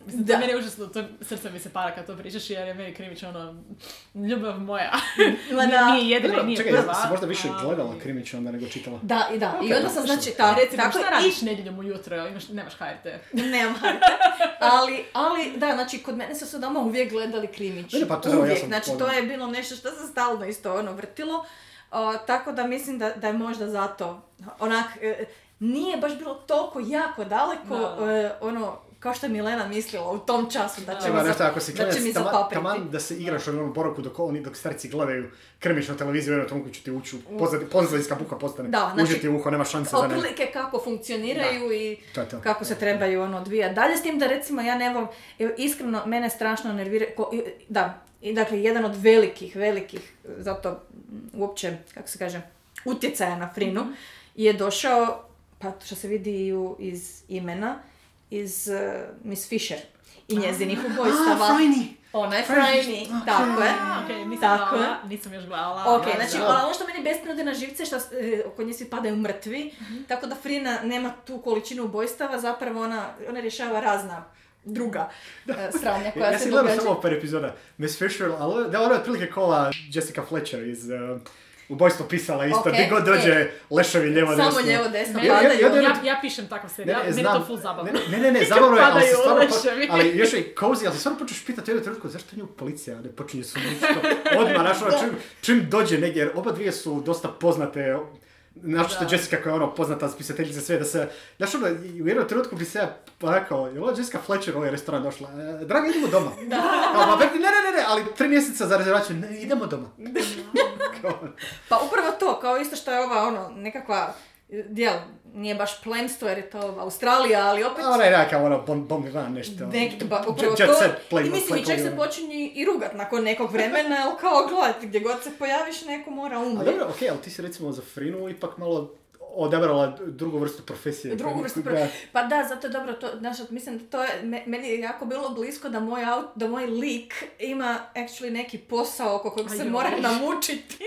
Speaker 1: Mislim,
Speaker 3: Da.
Speaker 1: da. meni je užasno, to srce mi se para kad to pričaš jer je meni krimić ono, ljubav moja.
Speaker 3: Ma da.
Speaker 1: Nije jedina, i
Speaker 4: Dobro,
Speaker 1: nije
Speaker 4: čekaj,
Speaker 1: prva.
Speaker 4: si možda više
Speaker 1: ali-
Speaker 4: gledala krimić onda nego čitala?
Speaker 3: da, i da, i
Speaker 4: Ok,
Speaker 3: onda sam, znači, ta,
Speaker 1: Recimo,
Speaker 3: tako,
Speaker 1: šta
Speaker 3: i
Speaker 1: radiš nedjeljom ujutro, imaš, nemaš HRT?
Speaker 3: Nemam HRT. ali, ali, da, znači, kod mene su se doma uvijek gledali krimić.
Speaker 4: Ne, pa to, evo, ja
Speaker 3: uvijek,
Speaker 4: sam
Speaker 3: znači, to je bilo nešto što se stalno isto ono vrtilo. O, tako da mislim da, da je možda zato, onak, e, nije baš bilo toliko jako daleko,
Speaker 1: Da, da.
Speaker 3: e, ono, kao što je Milena mislila u tom času da će,
Speaker 4: Ima
Speaker 3: mi,
Speaker 4: nešto, ako si
Speaker 3: da će mi
Speaker 4: taman da se igraš u onu poruku dok oni, dok starci gledaju krmić na televiziju, u jednom trenutku će ti ući, pozadinska buka postane,
Speaker 3: Da, znači,
Speaker 4: uđe ti uho, nema šanse da ne...
Speaker 3: Otprilike kako funkcioniraju i
Speaker 4: To to.
Speaker 3: kako se trebaju ono odvijati. Dalje s tim da recimo ja ne volim, iskreno mene strašno nervira, ko- da, i dakle jedan od velikih, velikih, zato uopće, kako se kaže, utjecaja na Frinu je došao, pa što se vidi iz imena, iz uh, Miss Fisher i njezinih ubojstava.
Speaker 2: A, Frajni.
Speaker 3: Onaj Franny, tako je.
Speaker 1: A, okej, nisam
Speaker 3: Tako
Speaker 1: gledala,
Speaker 3: je.
Speaker 1: nisam još gledala.
Speaker 3: Ok,
Speaker 1: ali-
Speaker 3: znači
Speaker 4: da.
Speaker 3: ono što meni beskreno ide na živce je što e, oko nje svi padaju mrtvi, tako da Frina nema tu količinu ubojstava, zapravo ona, ona rješava razna druga e, sranja koja
Speaker 4: Ja
Speaker 3: se
Speaker 4: sam gledao
Speaker 3: događa.
Speaker 4: samo par epizoda. Miss Fisher, ali da ona je otprilike kola Jessica Fletcher iz uh, Ubojstvo pisala isto,
Speaker 3: Ok,
Speaker 4: gdje god dođe, leševi lijevo
Speaker 3: Samo
Speaker 4: desno.
Speaker 3: lijevo desno
Speaker 1: Meni-
Speaker 4: Ja- ja-
Speaker 3: padaju.
Speaker 4: ja-
Speaker 1: Ja, ja pišem
Speaker 4: Ne,
Speaker 1: serijal,
Speaker 4: ne,
Speaker 1: meni je
Speaker 4: znam.
Speaker 1: to full zabavno.
Speaker 4: Ne, ne, ne, ne, zabavno je, ali se stvarno...
Speaker 1: leševi.
Speaker 4: ali još je cozy, ali se stvarno počneš pitati u jednom trenutku zašto nju policija ne počinje sumnjičiti odmah, znaš, ono, čim, čim dođe negdje, jer oba dvije su dosta poznate, Našto
Speaker 1: Da.
Speaker 4: Jessica koja je ono poznata spisateljica sve da se, znaš ono, u jednom trenutku bi se ja rekao, je li Jessica Fletcher u ovaj restoran došla? E, draga, idemo doma. Da. Kao, ma, Berti, ne, ne, ne, ne, ali tri mjeseca za rezervaciju, ne, idemo doma.
Speaker 3: Pa upravo to, kao isto što je ova ono, nekakva, dijel, nije baš plemstvo jer je to Australija, ali opet...
Speaker 4: a ona je nekakav ono, bon, bon nešto.
Speaker 3: Neki, pa upravo to.
Speaker 4: play-
Speaker 3: I mislim, i čak se počinje i rugat nakon nekog vremena, ali kao gledajte, gdje god se pojaviš, neko mora
Speaker 4: A
Speaker 3: umrijeti.
Speaker 4: dobro, okej, ali ti si recimo za Frinu ipak malo odabrala drugu vrstu profesije.
Speaker 3: Drugu vrstu
Speaker 4: Da.
Speaker 3: pro- Pa da, zato je dobro to, znaš, mislim da to je, me- meni je jako bilo blisko da moj, aut, da moj lik ima actually neki posao oko kojeg se mora namučiti.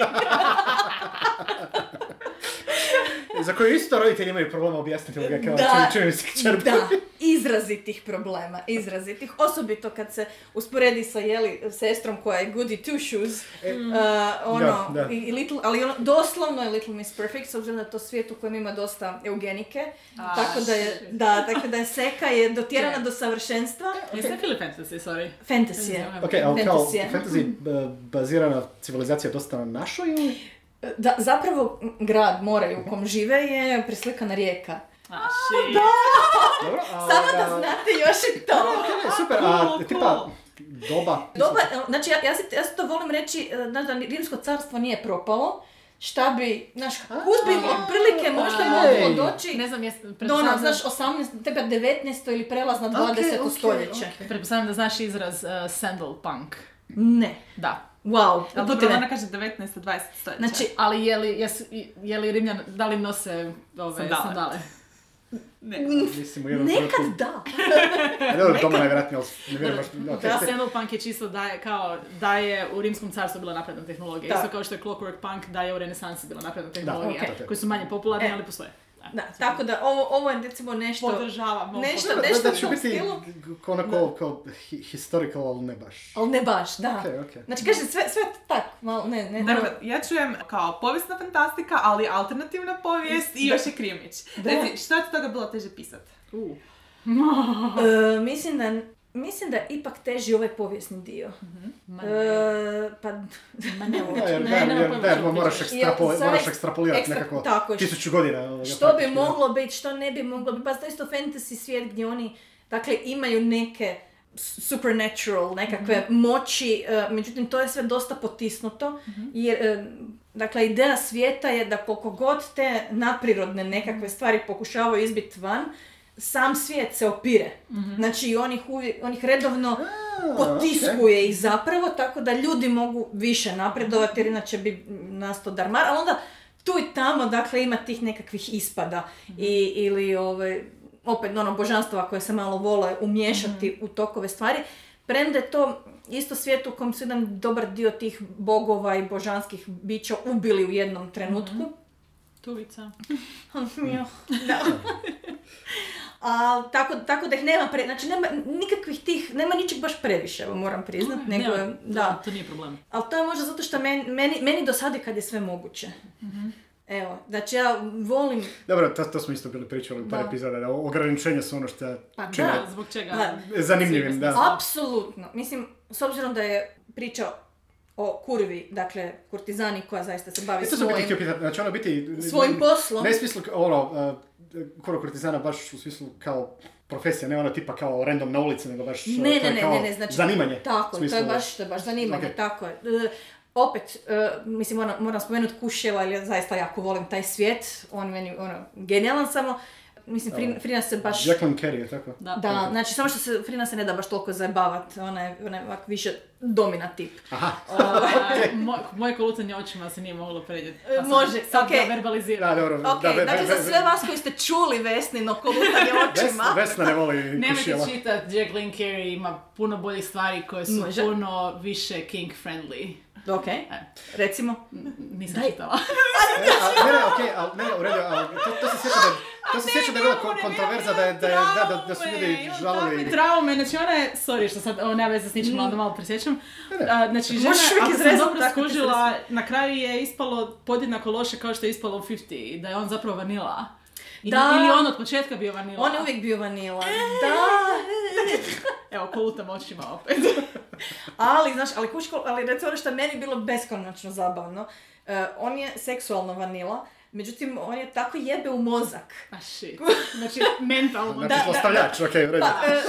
Speaker 4: Za koju isto roditelji imaju problema objasniti ovoga kao
Speaker 3: Da. Da, izrazitih problema, izrazitih. Osobito kad se usporedi sa jeli, sestrom koja je goody two shoes,
Speaker 4: E,
Speaker 3: uh, ono,
Speaker 4: Da, da.
Speaker 3: I, i little, ali ono, doslovno je Little Miss Perfect, s obzirom je to svijet u kojem ima dosta eugenike,
Speaker 2: A,
Speaker 3: tako da je, da, tako da je seka je dotjerana do savršenstva.
Speaker 1: Jeste ili fantasy, sorry?
Speaker 3: Fantasy je.
Speaker 4: Ok, ali kao
Speaker 3: Fantasy
Speaker 4: bazirana civilizacija dosta na našoj ili?
Speaker 3: Da, zapravo grad Moraj u kom žive je preslikana rijeka.
Speaker 1: A, shit.
Speaker 4: Dobro, a,
Speaker 3: Samo da znate još i to.
Speaker 4: Ne, super, a tipa doba.
Speaker 3: Doba, znači ja, ja, si, ja si to volim reći, e, znaš da rimsko carstvo nije propalo, šta bi, znaš, uzbi otprilike možda moglo doći
Speaker 1: Ne znam, jes,
Speaker 3: do ono,
Speaker 1: pretpostavljam,
Speaker 3: znaš, 18, tebe 19. ili prelaz na 20.
Speaker 4: ok,
Speaker 3: stoljeće.
Speaker 4: ok.
Speaker 1: pretpostavljam da znaš izraz uh, sandal punk.
Speaker 3: Ne.
Speaker 1: Da.
Speaker 3: Wow,
Speaker 2: Ali
Speaker 3: to ti
Speaker 2: dobro,
Speaker 3: ne.
Speaker 2: ona kaže 19. 20. stoljeća.
Speaker 3: Znači,
Speaker 1: Ali je li, jesu, je li Rimljan, da li nose ove
Speaker 2: Sandale.
Speaker 1: sandale?
Speaker 2: ne.
Speaker 4: Mislim u jednom
Speaker 3: nekad
Speaker 4: trenutku.
Speaker 3: da.
Speaker 4: A Dobro, doma najvjerojatnije, ali ne vjerujem baš. ok,
Speaker 1: Da,
Speaker 4: te-
Speaker 1: sandal punk je čisto da je kao da je u rimskom carstvu bila napredna tehnologija.
Speaker 3: Da.
Speaker 1: Isto kao što je clockwork punk da je u renesansi bila napredna tehnologija.
Speaker 3: ok.
Speaker 1: Koji su manje popularni,
Speaker 3: E.
Speaker 1: ali postoje.
Speaker 3: Da, tako da ovo, ovo je recimo nešto...
Speaker 2: Podržavam.
Speaker 3: Nešto- nešto
Speaker 4: da,
Speaker 3: u
Speaker 4: da biti
Speaker 3: stilu.
Speaker 4: onako kao hi- historical, ali ne baš.
Speaker 3: Ali ne baš, da.
Speaker 4: Ok, ok.
Speaker 3: Znači, kaže, sve, sve tak, malo, ne, ne,
Speaker 2: Dakle, ja čujem kao povijesna fantastika, ali alternativna povijest i još je krimić.
Speaker 3: Da.
Speaker 2: Reci, što je od toga bilo teže pisat?
Speaker 1: Uh.
Speaker 3: E, mislim da mislim da je ipak teži ovaj povijesni dio.
Speaker 1: Ma,
Speaker 3: E, pa,
Speaker 1: ma ne
Speaker 4: Da, jer,
Speaker 1: ne,
Speaker 4: moraš, ekstrapo, moraš
Speaker 3: eks-
Speaker 4: ekstrapolirati
Speaker 3: ekstra-
Speaker 4: nekako
Speaker 3: tako
Speaker 4: tisuću godina.
Speaker 3: što bi moglo biti, što ne bi moglo biti, pa to je isto fantasy svijet gdje oni, dakle, imaju neke supernatural, nekakve moći, e, međutim, to je sve dosta potisnuto, jer, e, dakle, ideja svijeta je da koliko god te naprirodne nekakve stvari pokušavaju izbiti van, sam svijet se opire. Znači, i onih, uvijek, redovno
Speaker 4: A,
Speaker 3: potiskuje ih zapravo, tako da ljudi mogu više napredovati, jer inače bi nastao darmar, ali onda tu i tamo, dakle, ima tih nekakvih ispada i, ili ovaj, opet ono božanstva koje se malo vole umiješati u tokove stvari. Premda je to isto svijet u kojem su jedan dobar dio tih bogova i božanskih bića ubili u jednom trenutku.
Speaker 1: Tuvica.
Speaker 3: da. A, tako, tako da ih nema pre, znači nema nikakvih tih, nema ničeg baš previše, evo moram priznat, nego da.
Speaker 1: To nije problem.
Speaker 3: Ali to je možda zato što meni, meni, meni dosadi kad je sve moguće. Evo, znači ja volim,
Speaker 4: Dobro, to, to smo isto bili pričali u par
Speaker 3: Da.
Speaker 4: epizoda, da ograničenja su ono što
Speaker 3: pa
Speaker 4: čine
Speaker 3: da,
Speaker 1: Zbog čega?
Speaker 3: Da.
Speaker 4: zanimljivim, da.
Speaker 3: apsolutno. Mislim, s obzirom da je priča o kurvi, dakle, kurtizani koja zaista se bavi
Speaker 4: E, to
Speaker 3: svojim,
Speaker 4: htio pitati, znači ono biti...
Speaker 3: svojim poslom.
Speaker 4: Ne smislu, ono, uh, kuro kurtizana baš u smislu kao profesija, ne ono tipa kao random na ulici, nego baš
Speaker 3: Ne,
Speaker 4: to
Speaker 3: ne,
Speaker 4: je
Speaker 3: ne,
Speaker 4: kao
Speaker 3: ne, ne, znači...
Speaker 4: zanimanje.
Speaker 3: Tako, to je baš, to je baš zanimanje, tako je. E, opet, e, mislim, moram, moram spomenuti Kuševa, jer ja zaista jako volim taj svijet, on meni, ono, genijalan samo. mislim, Frin- Frina se baš...
Speaker 4: Jacqueline Carey je tako?
Speaker 1: Da.
Speaker 3: Da, znači samo što se Frina se ne da baš toliko zajebavat, ona je, ona je ovak više domina tip.
Speaker 4: Aha.
Speaker 1: Ovaj, moj, moje kolutanje očima se nije moglo predjeti.
Speaker 3: E, može,
Speaker 1: sad
Speaker 3: okej.
Speaker 1: ga verbaliziram.
Speaker 4: Da, dobro.
Speaker 3: Ok,
Speaker 4: da, ve-
Speaker 3: dakle
Speaker 4: ve-
Speaker 3: za
Speaker 4: ve-
Speaker 3: sve vas koji ste čuli Vesnino kolutanje očima,
Speaker 4: Ves- Vesna ne voli
Speaker 1: Nemojte
Speaker 4: kušijela.
Speaker 1: čitat, Jacqueline Carey ima puno boljih stvari koje su
Speaker 3: Može.
Speaker 1: puno više king friendly.
Speaker 3: ok,
Speaker 1: E,
Speaker 3: recimo.
Speaker 1: Nisam
Speaker 3: Daj.
Speaker 1: čitala.
Speaker 4: Ne, a, ne, ne, okej, ali ne, u redu, ali to, to se sjeća da, to se sjeća da je bila kon- kontroverza, da, je, da, je, da, da, da su ljudi žalili.
Speaker 1: Traume, znači ona je, sorry što sad ovo nema veze s ničim, ali da malo presjećam.
Speaker 4: Ne.
Speaker 1: A, Znači žena, ako sam dobro skužila, na kraju je ispalo podjednako loše kao što je ispalo u 50, da je on zapravo vanila. I,
Speaker 3: Da.
Speaker 1: Ili on od početka bio vanila.
Speaker 3: On je uvijek bio vanila.
Speaker 1: E.
Speaker 3: Da!
Speaker 1: Evo, kolutam očima opet.
Speaker 3: Ali, znaš, ali kuško, ali recimo ono što je meni bilo beskonačno zabavno, eh, on je seksualno vanila, međutim, on je tako jebe u mozak.
Speaker 1: A shit. Znači, mentalno.
Speaker 4: Znači,
Speaker 3: Da, da,
Speaker 4: zlostavljač, okej, u redu.
Speaker 3: Pa, eh,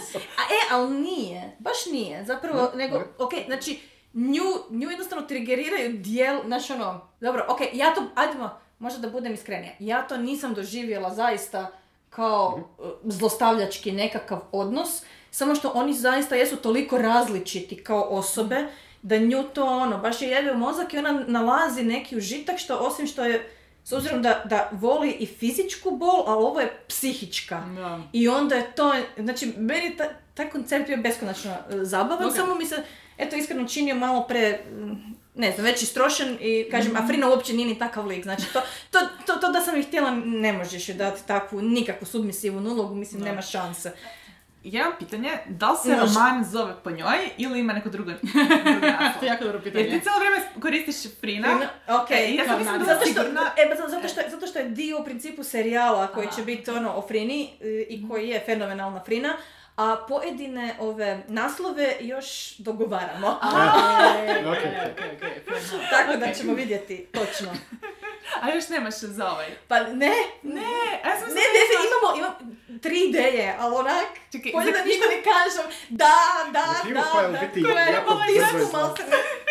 Speaker 1: Shit.
Speaker 3: A e, ali nije, baš nije, zapravo, nego,
Speaker 4: ok.
Speaker 3: ok, znači, nju, nju jednostavno trigeriraju dijel, znaš ono, dobro, ok, ja to, ajdemo, možda da budem iskrenija, ja to nisam doživjela zaista kao eh, zlostavljački nekakav odnos, samo što oni zaista jesu toliko različiti kao osobe, da nju to ono, baš je jede u mozak i ona nalazi neki užitak što osim što je, s obzirom da, da voli i fizičku bol, ali ovo je psihička.
Speaker 1: Da.
Speaker 3: I onda je to, znači, meni ta- taj koncept bio beskonačno e, zabavan,
Speaker 1: Ok.
Speaker 3: samo mi se, eto, iskreno činio malo pre, ne znam, već istrošen i kažem, a Frina uopće nije ni takav lik, znači, to, to, to, to da sam ih htjela, ne možeš joj dati takvu, nikakvu submisivnu ulogu, mislim, nema šanse.
Speaker 2: Ja imam pitanje, da li se
Speaker 3: Može.
Speaker 2: roman zove po njoj ili ima neko drugo, drugo
Speaker 1: To je
Speaker 2: naslov?
Speaker 1: jako dobro pitanje.
Speaker 2: Jer ti cijelo vrijeme koristiš Frina.
Speaker 3: Frina, ok,
Speaker 2: E, ja sam mislim da.
Speaker 3: Zato što,
Speaker 2: sigurna...
Speaker 3: e, zato što, je, zato što je dio u principu serijala koji će
Speaker 1: Aha.
Speaker 3: biti ono o Frini e, i koji je fenomenalna Frina, a pojedine ove naslove još dogovaramo. Tako da ćemo vidjeti točno.
Speaker 2: A još nemaš za ovaj.
Speaker 3: Pa ne, ne,
Speaker 2: Ne, a ja sam
Speaker 3: ne, ne,
Speaker 2: da imaš-
Speaker 3: imamo, imam tri ideje, ali onak,
Speaker 2: Čekaj,
Speaker 3: bolje da ništa ne kažem. Da, da, da,
Speaker 4: koja
Speaker 3: da,
Speaker 4: biti
Speaker 3: koja je
Speaker 4: jako brzo.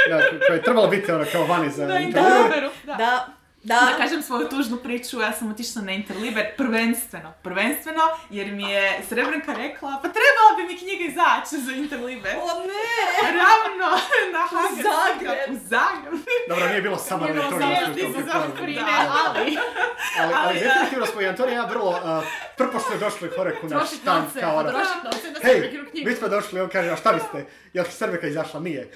Speaker 4: Da, koja je trebala biti ono kao vani za
Speaker 2: Da,
Speaker 4: intervju.
Speaker 2: Interliberu, da.
Speaker 3: Da, da.
Speaker 2: Da kažem svoju tužnu priču, ja sam otišla na Interliber prvenstveno, prvenstveno, jer mi je Srebranka rekla, pa trebala bi mi knjiga izaći za Interliber.
Speaker 3: O ne!
Speaker 2: Ravno na Hagen.
Speaker 3: Zagreb.
Speaker 2: U Zagreb.
Speaker 4: Dobro, nije bilo samo
Speaker 1: Nije bilo
Speaker 4: toga.
Speaker 1: samo
Speaker 4: što je
Speaker 1: ti
Speaker 4: to
Speaker 2: Da.
Speaker 1: ali...
Speaker 4: Ali, ali definitivno smo i Antonija ja vrlo uh, prpošto došli koreku na
Speaker 1: novce,
Speaker 4: kao ono. Hej, mi smo došli, on kaže, a šta biste? Jel Srbeka izašla? Nije.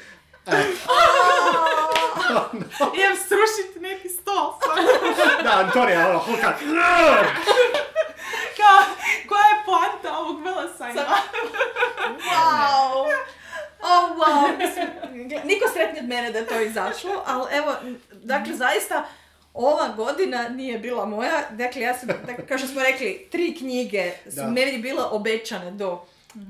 Speaker 4: E,
Speaker 2: Idem srušiti neki stol.
Speaker 4: da, Antonija, ono, hulka.
Speaker 2: Kao, koja je poanta ovog velesajma?
Speaker 3: Wow! Oh, wow! Niko sretniji od mene da je to izašlo, ali evo, dakle, zaista, ova godina nije bila moja. Dakle, ja sam, dakle, kao što smo rekli, tri knjige su
Speaker 4: Da.
Speaker 3: meni bile obećane do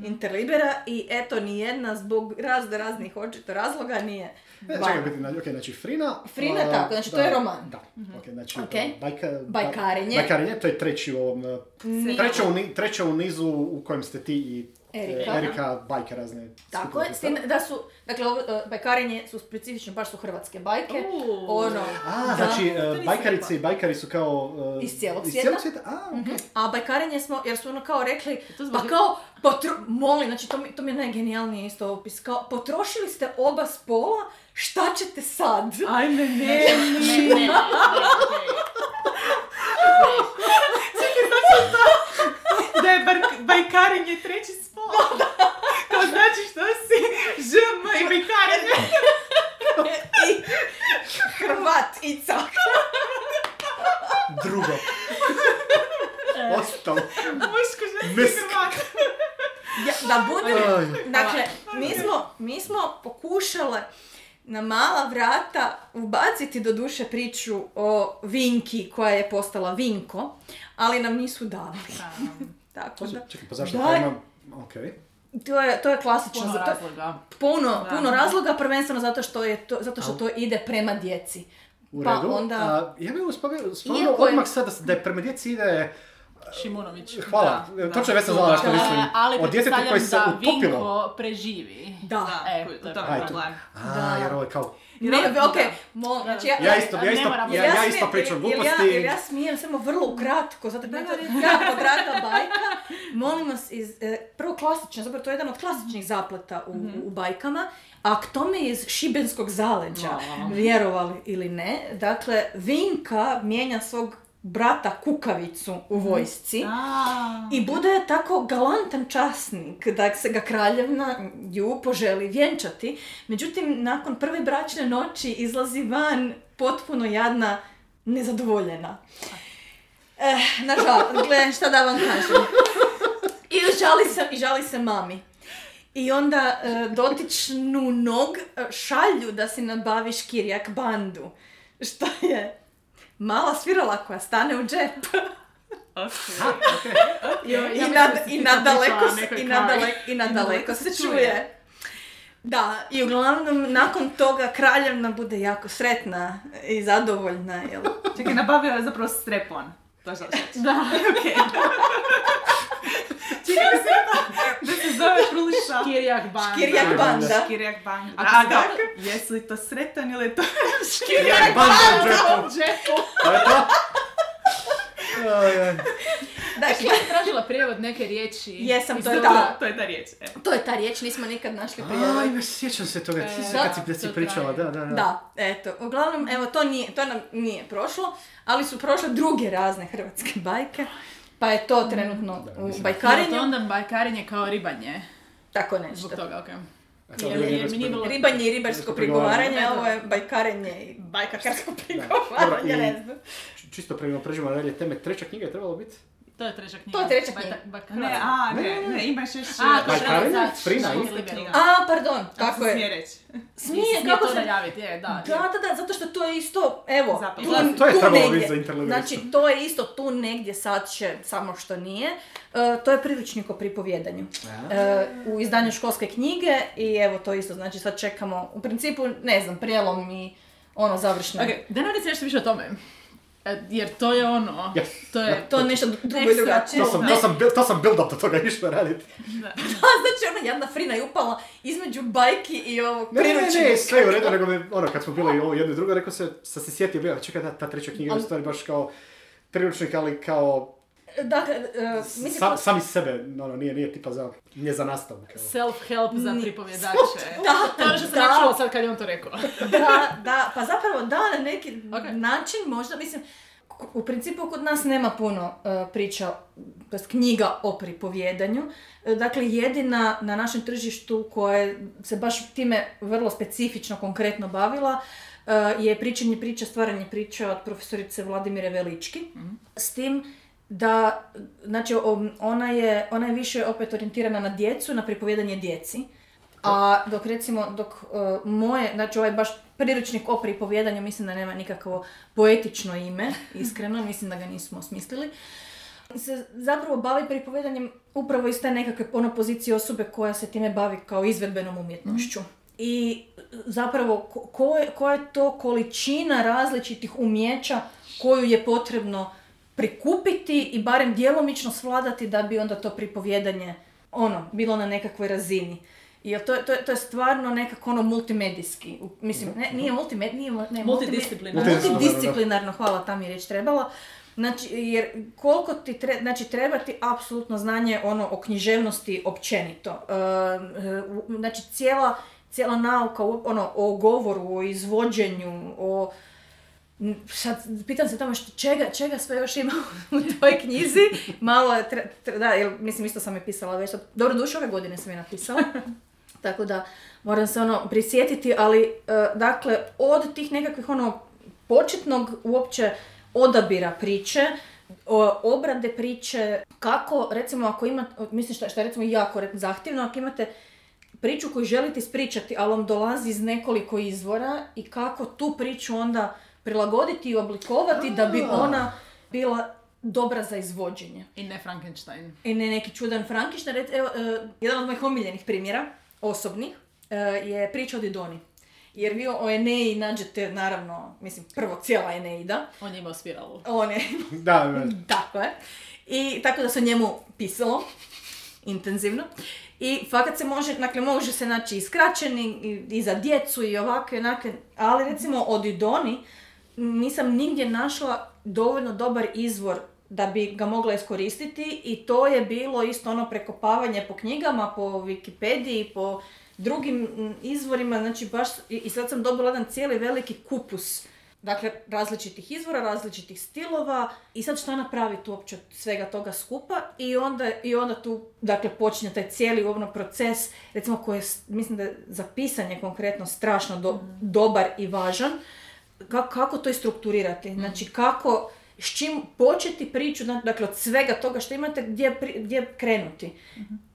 Speaker 3: Interlibera i eto, nijedna zbog razno raznih očito razloga nije.
Speaker 4: Ne,
Speaker 3: vana.
Speaker 4: čekaj, biti, ok, znači Frina...
Speaker 3: Frina,
Speaker 4: a,
Speaker 3: tako, znači to
Speaker 4: da,
Speaker 3: je roman.
Speaker 4: Da, ok, znači
Speaker 3: Ok.
Speaker 4: bajka,
Speaker 3: Bajkarenje.
Speaker 4: Bajkarenje, to je treći u ovom... uh. Treća u, ni- treća u nizu u kojem ste ti i
Speaker 3: Erika.
Speaker 4: e, Erika bajke razne.
Speaker 3: Tako je, s time da su, dakle, ovo, e, bajkarenje su specifično, baš su hrvatske bajke.
Speaker 1: Uuu.
Speaker 3: Ono,
Speaker 4: A,
Speaker 3: da.
Speaker 4: znači, e,
Speaker 2: nisam
Speaker 4: bajkarice i bajkari su kao... uh,
Speaker 3: Iz cijelog
Speaker 4: Iz
Speaker 3: svijeta.
Speaker 4: cijelog svijeta? A, ok.
Speaker 3: Mhm. A bajkarenje smo, jer su ono kao rekli,
Speaker 1: To zbog-
Speaker 3: pa kao, potro, molim, znači to mi, to mi je najgenijalniji isto opis, kao, potrošili ste oba spola, šta ćete sad?
Speaker 2: Ajme, ne.
Speaker 1: Ne, ne, ne,
Speaker 2: Da je bar, bajkarenje treći spol. Kao znači što si žm i bajkarenje.
Speaker 3: I Hrvatica.
Speaker 4: Drugo. Ostalo.
Speaker 2: Muško, ženski. Hrvat.
Speaker 3: Ja, da budem, dakle, mi smo, mi smo pokušale na mala vrata ubaciti do duše priču o Vinki koja je postala Vinko, ali nam nisu dali. Tako da.
Speaker 4: Čekaj, pa zašto
Speaker 3: Da.
Speaker 4: to imam... Ok.
Speaker 3: To je, to je klasično.
Speaker 1: Puno
Speaker 3: za to-
Speaker 1: razloga.
Speaker 3: Puno,
Speaker 2: Da.
Speaker 3: puno razloga, prvenstveno zato što, je to, zato što to ide prema djeci.
Speaker 4: U
Speaker 3: Pa
Speaker 4: redu.
Speaker 3: onda-
Speaker 4: A, ja bih spomenuo odmah sad da, s- da je prema djeci ide
Speaker 1: Šimunović.
Speaker 4: Hvala,
Speaker 2: Da,
Speaker 4: točno je Vesna znala na što mislim.
Speaker 1: ali
Speaker 4: O djetetu koji se
Speaker 1: da
Speaker 4: utopilo.
Speaker 1: Vinko preživi.
Speaker 3: Da.
Speaker 2: Da,
Speaker 1: E,
Speaker 2: to
Speaker 1: to je
Speaker 2: problem.
Speaker 4: A,
Speaker 3: Da.
Speaker 4: jer ovo je kao...
Speaker 3: Ne, ok, molim, znači ja,
Speaker 4: Ja isto, ja
Speaker 1: ne
Speaker 4: isto, ja, ja isto pričam gluposti.
Speaker 3: Ja, ja smijem samo vrlo ukratko, zato da je to jako draga bajka. Molim vas, iz, e, prvo klasično, zapravo to je jedan od klasičnih zapleta u, u bajkama, a k tome iz šibenskog zaleđa, vjerovali ili ne. Dakle, Vinka mijenja svog brata Kukavicu u vojsci.
Speaker 2: A,
Speaker 3: I bude tako galantan časnik da se ga kraljevna ju poželi vjenčati. Međutim, nakon prve bračne noći izlazi van potpuno jadna, nezadovoljena. Eh, nažalost, gle, šta da vam kažem. I žali se, i žali se mami. I onda e, dotičnu nog e, šalju da si nabavi škirjak bandu. Što je mala svirala koja stane u džep.
Speaker 2: ok.
Speaker 3: I,
Speaker 1: Ja
Speaker 3: i,
Speaker 1: mislim
Speaker 3: na,
Speaker 1: da si
Speaker 3: i nadaleko, i, nadaleko se čuje. Da, i uglavnom nakon toga kraljevna bude jako sretna i zadovoljna. Jel?
Speaker 2: Čekaj, nabavio je zapravo strepon. To je.
Speaker 1: Da.
Speaker 2: Okej. Rekla da se zove Kruliša.
Speaker 1: Kirjak banda.
Speaker 3: Škirjak banda.
Speaker 2: Škirjak bang.
Speaker 1: A kako
Speaker 2: jesu li to sretan ili je to...
Speaker 4: Ja, banda u džepu. To je to?
Speaker 3: Dakle,
Speaker 1: Ja sam tražila prijevod neke riječi.
Speaker 3: Jesam, to je ta.
Speaker 2: To je ta riječ.
Speaker 3: to je ta riječ, nismo nikad našli prijevod.
Speaker 4: Aj, sjećam se toga,
Speaker 1: E,
Speaker 4: ti si
Speaker 3: da,
Speaker 4: kad si, da si
Speaker 1: to
Speaker 4: pričala, da, da. Da,
Speaker 3: eto. Uglavnom, evo, to, nije, to nam nije prošlo, ali su prošle druge razne hrvatske bajke. Pa je to trenutno
Speaker 4: Da,
Speaker 3: u bajkarenju.
Speaker 1: to onda bajkarenje kao ribanje.
Speaker 3: Tako nešto.
Speaker 1: Zbog toga, Jer- jer mi nije bilo-
Speaker 3: Ribanje i ribarsko prigovaranje, ovo je bajkarenje i bajkarsko prigovaranje, ne znam.
Speaker 4: Čisto prema pređemo dalje teme, treća knjiga je trebalo biti?
Speaker 1: To je treća knjiga.
Speaker 3: To je treća knjiga.
Speaker 2: Ne, a, ne, ne, imaš još...
Speaker 1: A, to je.
Speaker 3: A, pardon,
Speaker 2: Kako
Speaker 3: tako je.
Speaker 2: smije reći?
Speaker 3: Smije,
Speaker 1: Smije
Speaker 3: kako
Speaker 1: to
Speaker 3: se...
Speaker 1: najaviti, je, da.
Speaker 3: Da, da, da, zato što to je isto, evo, tu,
Speaker 4: To je
Speaker 3: tu
Speaker 4: trebalo
Speaker 3: negdje.
Speaker 4: biti za interlude
Speaker 3: Znači, to je isto tu negdje sad će, samo što nije. E, to je priručnik o pripovjedanju. E, u izdanju školske knjige i evo to isto, znači sad čekamo, u principu, ne znam, prijelom i ono završno.
Speaker 1: Ok, da nam nešto više o tome. E, Jer to je ono,
Speaker 4: Yes.
Speaker 1: to je...
Speaker 3: To je nešto drugo i drugačije.
Speaker 4: To sam, to sam, to sam build-up do toga išao raditi.
Speaker 3: A znači ona jadna Frina je upala između bajki i ovog
Speaker 4: Ne, ne, ne,
Speaker 3: priručnika.
Speaker 4: ne, sve je u redu, nego me, ono, kad smo bili ovo jedno i drugo, rekao se, sam se sjetio, bio, čekaj, da, ta treća knjiga je stvari baš kao priručnik, ali kao
Speaker 3: Dakle, e, mislim,
Speaker 4: sam, sam iz sebe, ono, nije, nije tipa za, nije za nastavu. Kao.
Speaker 1: Self-help za
Speaker 3: Ni-
Speaker 1: pripovjedače.
Speaker 3: Da,
Speaker 1: To je ono što sam
Speaker 3: da.
Speaker 1: sad kad je on to rekao.
Speaker 3: da, da, pa zapravo da, na neki
Speaker 1: Ok.
Speaker 3: način možda, mislim, u principu kod nas nema puno e, priča, jest knjiga o pripovjedanju. E, dakle, jedina na našem tržištu koja se baš time vrlo specifično, konkretno bavila, je pričanje priča, stvaranje priča od profesorice Vladimire Velički. S tim da, znači, ona je, ona je više opet orijentirana na djecu, na pripovjedanje djeci. A dok recimo, dok e, moje, znači ovaj baš priručnik o pripovjedanju, mislim da nema nikakvo poetično ime, iskreno, mislim da ga nismo osmislili, se zapravo bavi pripovjedanjem upravo iz te nekakve ono pozicije osobe koja se time bavi kao izvedbenom umjetnošću. I zapravo ko, ko je, koja je to količina različitih umjeća koju je potrebno prikupiti i barem djelomično svladati da bi onda to pripovjedanje ono, bilo na nekakvoj razini. Jer to, to, to je stvarno nekako ono multimedijski. Mislim, ne, nije multimed, nije, ne,
Speaker 1: Multidisciplinarno.
Speaker 3: Multidisciplinarno, hvala, ta mi je riječ trebala. Znači, jer koliko ti treba, znači treba ti apsolutno znanje ono o književnosti općenito. E, e, znači cijela, cijela nauka ono, o govoru, o izvođenju, o Sad, pitam se tamo što, čega, čega sve još ima u toj knjizi. Malo je, tre- tre- da, jer, mislim, isto sam je pisala već. Dobro, duše ove godine sam je napisala. Tako da, moram se ono prisjetiti, ali, e, dakle, od tih nekakvih ono, početnog uopće odabira priče, obrade priče, kako, recimo, ako imate, mislim što, što je recimo jako zahtjevno, ako imate priču koju želite ispričati, ali vam dolazi iz nekoliko izvora i kako tu priču onda prilagoditi i oblikovati da bi
Speaker 4: A.
Speaker 3: ona bila dobra za izvođenje.
Speaker 1: I ne Frankenstein.
Speaker 3: I ne neki čudan Frankenstein. Evo, e, jedan od mojih omiljenih primjera, osobnih, e, je priča o Didoni. Jer vi o Eneji nađete, naravno, mislim, prvo cijela Eneida.
Speaker 1: On je imao spiralu.
Speaker 3: On je
Speaker 4: Da, da.
Speaker 3: tako je. I tako da se o njemu pisalo intenzivno. I fakat se može, dakle može se naći i skraćeni i, i za djecu i ovakve onakve, ali recimo od Idoni nisam nigdje našla dovoljno dobar izvor da bi ga mogla iskoristiti i to je bilo isto ono prekopavanje po knjigama, po Wikipediji, po drugim izvorima, znači baš, i sad sam dobila jedan cijeli veliki kupus Dakle, različitih izvora, različitih stilova i sad šta napraviti uopće od svega toga skupa i onda, i onda tu, dakle, počinje taj cijeli ono proces, recimo koji je, mislim da je za pisanje konkretno strašno do- dobar i važan, kako to istrukturirati, znači kako, s čim početi priču, dakle, od svega toga što imate, gdje, gdje krenuti.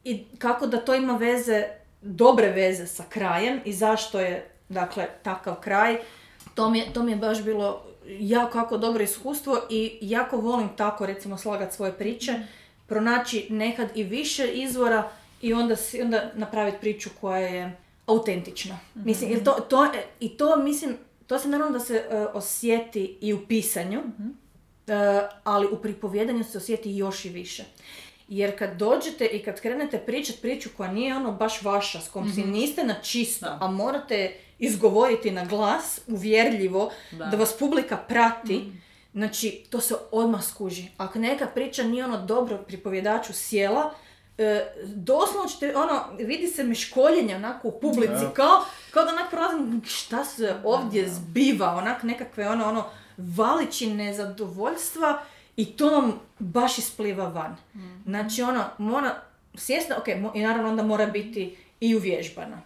Speaker 3: I kako da to ima veze, dobre veze sa krajem i zašto je, dakle, takav kraj. To mi je, to mi je baš bilo jako, jako dobro iskustvo i jako volim tako, recimo, slagati svoje priče, pronaći nekad i više izvora i onda, onda napraviti priču koja je autentična. Mislim, jer to, to, i to, mislim, to se naravno da se e, osjeti i u pisanju, E, ali u pripovjedanju se osjeti još i više. Jer kad dođete i kad krenete pričati priču koja nije ono baš vaša, s kojom si niste na čisto, a morate izgovoriti na glas, uvjerljivo,
Speaker 1: Da.
Speaker 3: da, vas publika prati, znači to se odmah skuži. Ako neka priča nije ono dobro pripovjedaču sjela, e, doslovno ćete, ono, vidi se meškoljenje onako u publici,
Speaker 4: Da.
Speaker 3: kao, kao da onak prolazim, šta se ovdje zbiva, onak nekakve ono, ono, valići nezadovoljstva i to vam baš ispliva van. Znači ono, mora, svjesna, ok, mo- i naravno onda mora biti i uvježbana.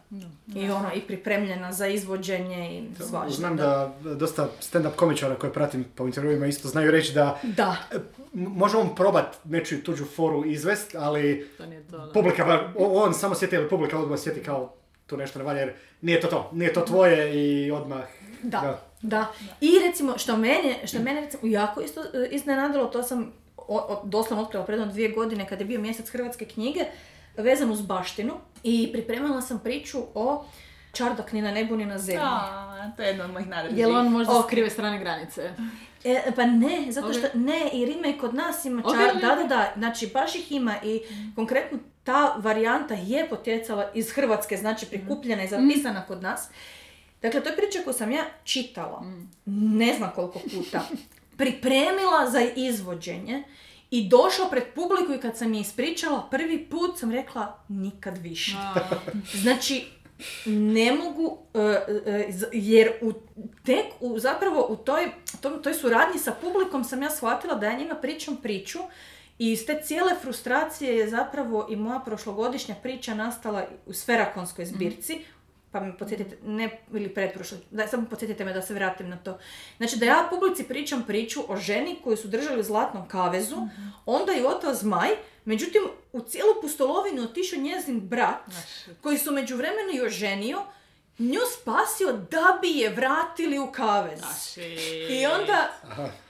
Speaker 3: I ono, i pripremljena za izvođenje i svašta.
Speaker 4: Znam da dosta stand-up komičara koje pratim po intervjuima isto znaju reći da
Speaker 3: Da,
Speaker 4: m- može on probat nečiju tuđu foru izvest, ali
Speaker 1: To nije to, da.
Speaker 4: publika, on samo sjeti, ili publika odmah sjeti kao tu nešto ne valja jer nije to to, nije to tvoje i odmah...
Speaker 3: Da, da. I recimo, što mene, što mene recimo jako isto e, iznenadilo, to sam o, o, doslovno otkrila predno dvije godine kad je bio mjesec hrvatske knjige, vezan uz baštinu i pripremala sam priču o Čardak ni na nebu ni na zemlji.
Speaker 2: A, to je jedna od mojih najdražih.
Speaker 1: Jel on možda s krive strane granice?
Speaker 3: E, pa ne, zato što ne, i kod nas ima čar, da, da, da, znači baš ih ima i konkretno ta varijanta je potjecala iz Hrvatske, znači prikupljena i zapisana kod nas. Dakle, to je priča koju sam ja čitala, ne znam koliko puta, pripremila za izvođenje i došla pred publiku i kad sam je ispričala prvi put sam rekla nikad više. Znači, ne mogu, e, e, z- jer u, tek u, zapravo u toj, tom, toj suradnji sa publikom sam ja shvatila da ja njima pričam priču i iz te cijele frustracije je zapravo i moja prošlogodišnja priča nastala u Sferakonskoj zbirci, pa me podsjetite, ne, ili pretprošle, da, samo podsjetite me da se vratim na to. Znači da ja publici pričam priču o ženi koju su držali u zlatnom kavezu, onda je otao zmaj, međutim u cijelu pustolovinu otišao njezin brat, koji su međuvremenu i oženio, nju spasio da bi je vratili u kavez. I onda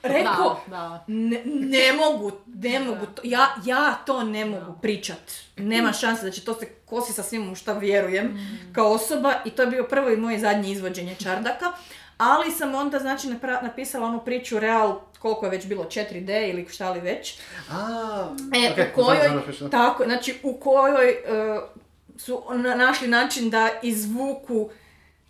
Speaker 3: rekao,
Speaker 1: Da, da.
Speaker 3: ne, ne mogu, ne mogu, to, ja, ja to ne mogu pričat. Nema šanse da će to se kosi sa svim u šta vjerujem kao osoba i to je bio prvo i moje zadnje izvođenje Čardaka. Ali sam onda znači napra- napisala onu priču Real, koliko je već bilo, 4D ili šta li već.
Speaker 4: A,
Speaker 3: E, u kojoj, tako, znači u kojoj e, su na- našli način da izvuku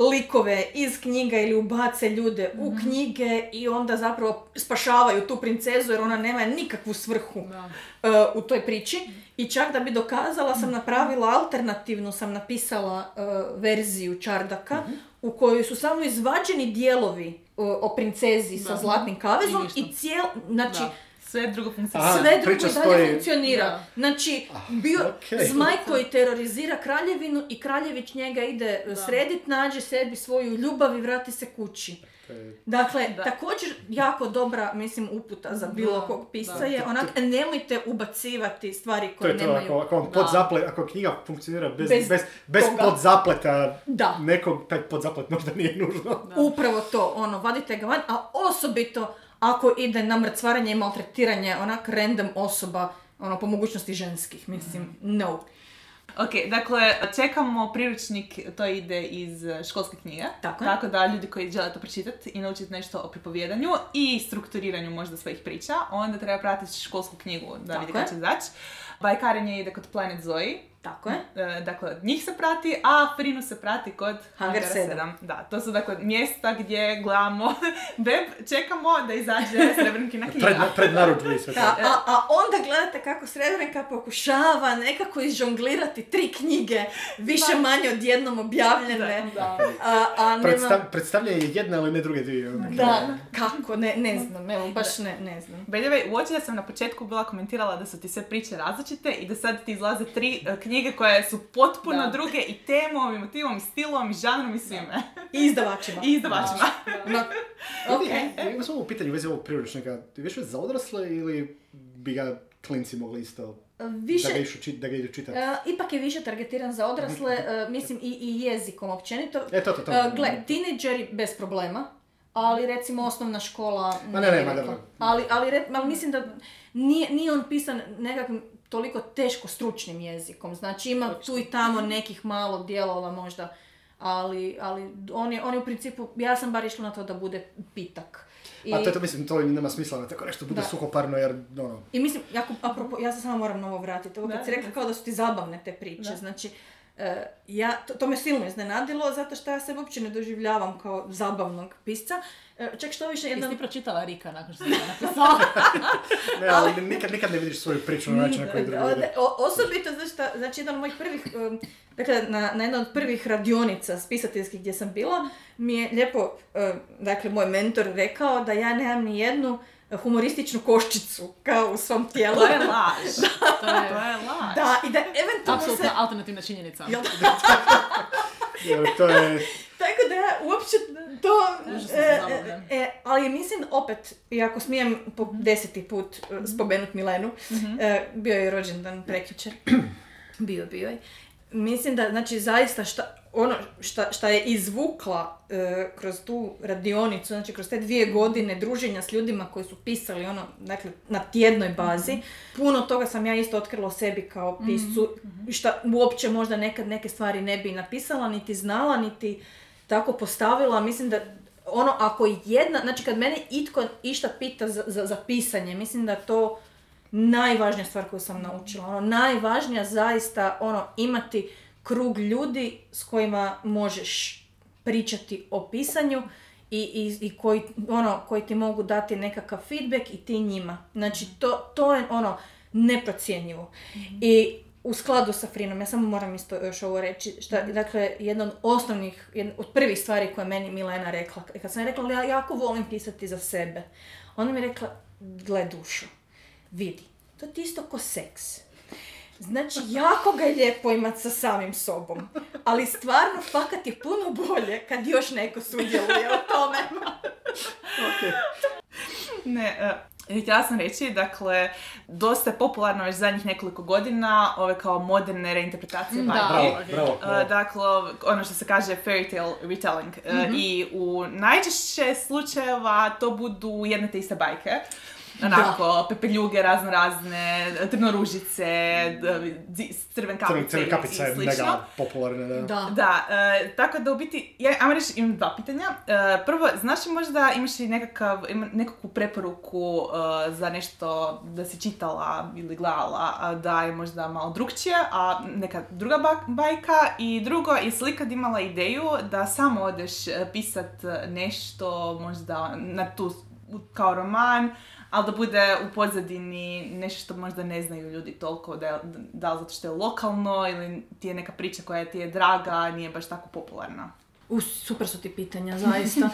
Speaker 3: likove iz knjiga ili ubace ljude u knjige i onda zapravo spašavaju tu princezu jer ona nema nikakvu svrhu
Speaker 1: Da.
Speaker 3: e, u toj priči. I čak da bi dokazala sam napravila alternativnu, sam napisala e, verziju Čardaka u kojoj su samo izvađeni dijelovi e, o princezi sa zlatnim kavezom
Speaker 1: I
Speaker 3: i cijel, znači
Speaker 1: Da.
Speaker 2: Sve drugo funkcionira.
Speaker 3: Sve drugo i dalje
Speaker 4: stoji-
Speaker 3: funkcionira.
Speaker 1: Da.
Speaker 3: Znači, bio
Speaker 4: okej.
Speaker 3: zmaj koji terorizira kraljevinu i kraljević njega ide
Speaker 1: Da.
Speaker 3: sredit, nađe sebi svoju ljubav i vrati se kući. Dakle,
Speaker 1: Da.
Speaker 3: također jako dobra, mislim, uputa za bilo
Speaker 1: Da,
Speaker 3: kog pisca
Speaker 1: da.
Speaker 3: je onak, nemojte ubacivati stvari
Speaker 4: To
Speaker 3: koje
Speaker 4: je to,
Speaker 3: nemaju.
Speaker 4: ako, ako vam podzaplet, ako knjiga funkcionira bez,
Speaker 3: Bez
Speaker 4: bez, bez, podzapleta
Speaker 3: Da.
Speaker 4: nekog, taj podzaplet možda nije nužno.
Speaker 3: Upravo to, ono, vadite ga van, a osobito ako ide na mrcvaranje i maltretiranje onak random osoba, ono, po mogućnosti ženskih, mislim, no.
Speaker 2: Ok, dakle, čekamo priručnik, to ide iz školske knjige.
Speaker 3: Tako.
Speaker 2: Tako da ljudi koji žele to pročitati i naučiti nešto o pripovjedanju i strukturiranju možda svojih priča, onda treba pratiti školsku knjigu da
Speaker 3: Tako
Speaker 2: vidi kada će izaći. Bajkarenje ide kod Planet Zoe.
Speaker 3: Tako je.
Speaker 2: E, Dakle, njih se prati, a Frinu se prati kod
Speaker 3: Hangar
Speaker 2: Hangara
Speaker 3: 7.
Speaker 2: 7. Da, to su dakle mjesta gdje gledamo web, čekamo da izađe Srebrnkina knjiga.
Speaker 4: Pred, pred narudžbu i sve to.
Speaker 3: Da, a, a onda gledate kako Srebrenka pokušava nekako izžonglirati tri knjige, više manje odjednom objavljene.
Speaker 1: Da.
Speaker 3: A, a nema...
Speaker 4: Predstav, predstavljanje jedne, ali ne druge dvije. ono,
Speaker 3: Da, kako, ne, ne znam, evo, baš ne, ne znam.
Speaker 2: Way, uoči da sam na početku bila komentirala da su ti sve priče različite i da sad ti izlaze tri e, knjige koje su potpuno
Speaker 1: Da.
Speaker 2: druge i temom, i motivom, i stilom, i žanrom, i svime.
Speaker 3: I izdavačima.
Speaker 2: I izdavačima.
Speaker 3: No, ok.
Speaker 4: Okay. Ima samo pitanje u vezi ovog priručnika. Ti više za odrasle ili bi ga klinci mogli isto
Speaker 3: Više,
Speaker 4: da ga, išu, čit- da ga idu čitati?
Speaker 3: e, ipak je više targetiran za odrasle, e, mislim i, i jezikom općenito.
Speaker 4: E, to, to, to.
Speaker 3: E, gle, tineđeri bez problema, ali recimo osnovna škola
Speaker 4: Ma ne, ne, ma
Speaker 3: rekla.
Speaker 4: dobro.
Speaker 3: Ali, ali, re- ali mislim da nije, nije on pisan nekakvim toliko teško stručnim jezikom. Znači ima tu i tamo nekih malo dijelova možda, ali, ali on, je, on je u principu, ja sam bar išla na to da bude pitak. I,
Speaker 4: A to je to, mislim, to nema smisla da tako nešto bude
Speaker 3: Da.
Speaker 4: suhoparno, jer, ono,
Speaker 3: i mislim, jako, apropo, ja se samo moram na ovo vratiti. Ovo kad
Speaker 2: Da,
Speaker 3: si rekla
Speaker 2: da.
Speaker 3: kao da su ti zabavne te priče.
Speaker 2: Da.
Speaker 3: Znači, ja, to, to me silno iznenadilo zato što ja se uopće ne doživljavam kao zabavnog pisca. E, čak što više, jedna...
Speaker 1: Jesi ti pročitala Rika nakon što si napisala?
Speaker 4: ne, ali nikad, nikad ne vidiš svoju priču na način na koji drugi
Speaker 3: osobito, znači, šta, znači jedan od mojih prvih, um, dakle, na, na jednoj od prvih radionica spisateljskih gdje sam bila, mi je lijepo, um, dakle, moj mentor rekao da ja nemam ni jednu humorističnu koščicu kao u svom tijelu.
Speaker 2: To je laž.
Speaker 1: To je
Speaker 2: To je laž.
Speaker 3: Da, i da eventualno se...
Speaker 1: apsolutna alternativna činjenica.
Speaker 3: Jel?
Speaker 4: To je,
Speaker 3: Tako da uopće to... E, e, e, ali mislim opet, i ako smijem po deseti put e, spomenut Milenu, e, bio je rođendan prekjučer. bio, bio je. Mislim da, znači, zaista šta, ono šta, šta je izvukla e, kroz tu radionicu, znači kroz te dvije godine druženja s ljudima koji su pisali ono, dakle, na tjednoj bazi, puno toga sam ja isto otkrila o sebi kao piscu, šta uopće možda nekad neke stvari ne bi napisala, niti znala, niti tako postavila. Mislim da ono, ako jedna, znači kad mene itko išta pita za, za, za pisanje, mislim da to najvažnija stvar koju sam naučila. Ono, najvažnija zaista, ono, imati krug ljudi s kojima možeš pričati o pisanju i, i, i koji, ono, koji ti mogu dati nekakav feedback i ti njima. Znači, to, to je ono, neprocjenjivo. I u skladu sa Frinom, ja samo moram isto još ovo reći, šta, dakle, jedna od osnovnih, jedna od prvih stvari koje je meni Milena rekla, kad sam rekla, ja jako volim pisati za sebe, ona mi je rekla, gle dušo, vidi, to ti isto ko seks. Znači, jako ga je lijepo imat sa samim sobom, ali stvarno fakat je puno bolje kad još neko sudjeluje u tome.
Speaker 2: Ne, e, htjela sam reći, dakle, dosta je popularno već zadnjih nekoliko godina ove kao moderne reinterpretacije
Speaker 1: Da.
Speaker 4: bravo,
Speaker 1: ok.
Speaker 4: bravo,
Speaker 2: E,
Speaker 4: bravo.
Speaker 2: dakle, ono što se kaže fairy tale retelling. E, I u najčešće slučajeva to budu jedne te iste bajke. Onako, pepeljuge razno razne, trnoružice, crven kapice
Speaker 4: Crven, kapica je mega popularna, da.
Speaker 3: Da.
Speaker 2: Da, e, tako da u biti, ja, ajmo reći, imam dva pitanja. E, prvo, znaš li možda imaš li nekakav, ima, nekakvu preporuku e, za nešto da si čitala ili gledala a da je možda malo drugčije, a neka druga ba- bajka? I drugo, jesi li ikad imala ideju da samo odeš e, pisat nešto možda na tu, kao roman, ali da bude u pozadini nešto što možda ne znaju ljudi toliko, da, da li zato što je lokalno ili ti je neka priča koja ti je draga, nije baš tako popularna.
Speaker 3: U, super su ti pitanja, zaista. Uh,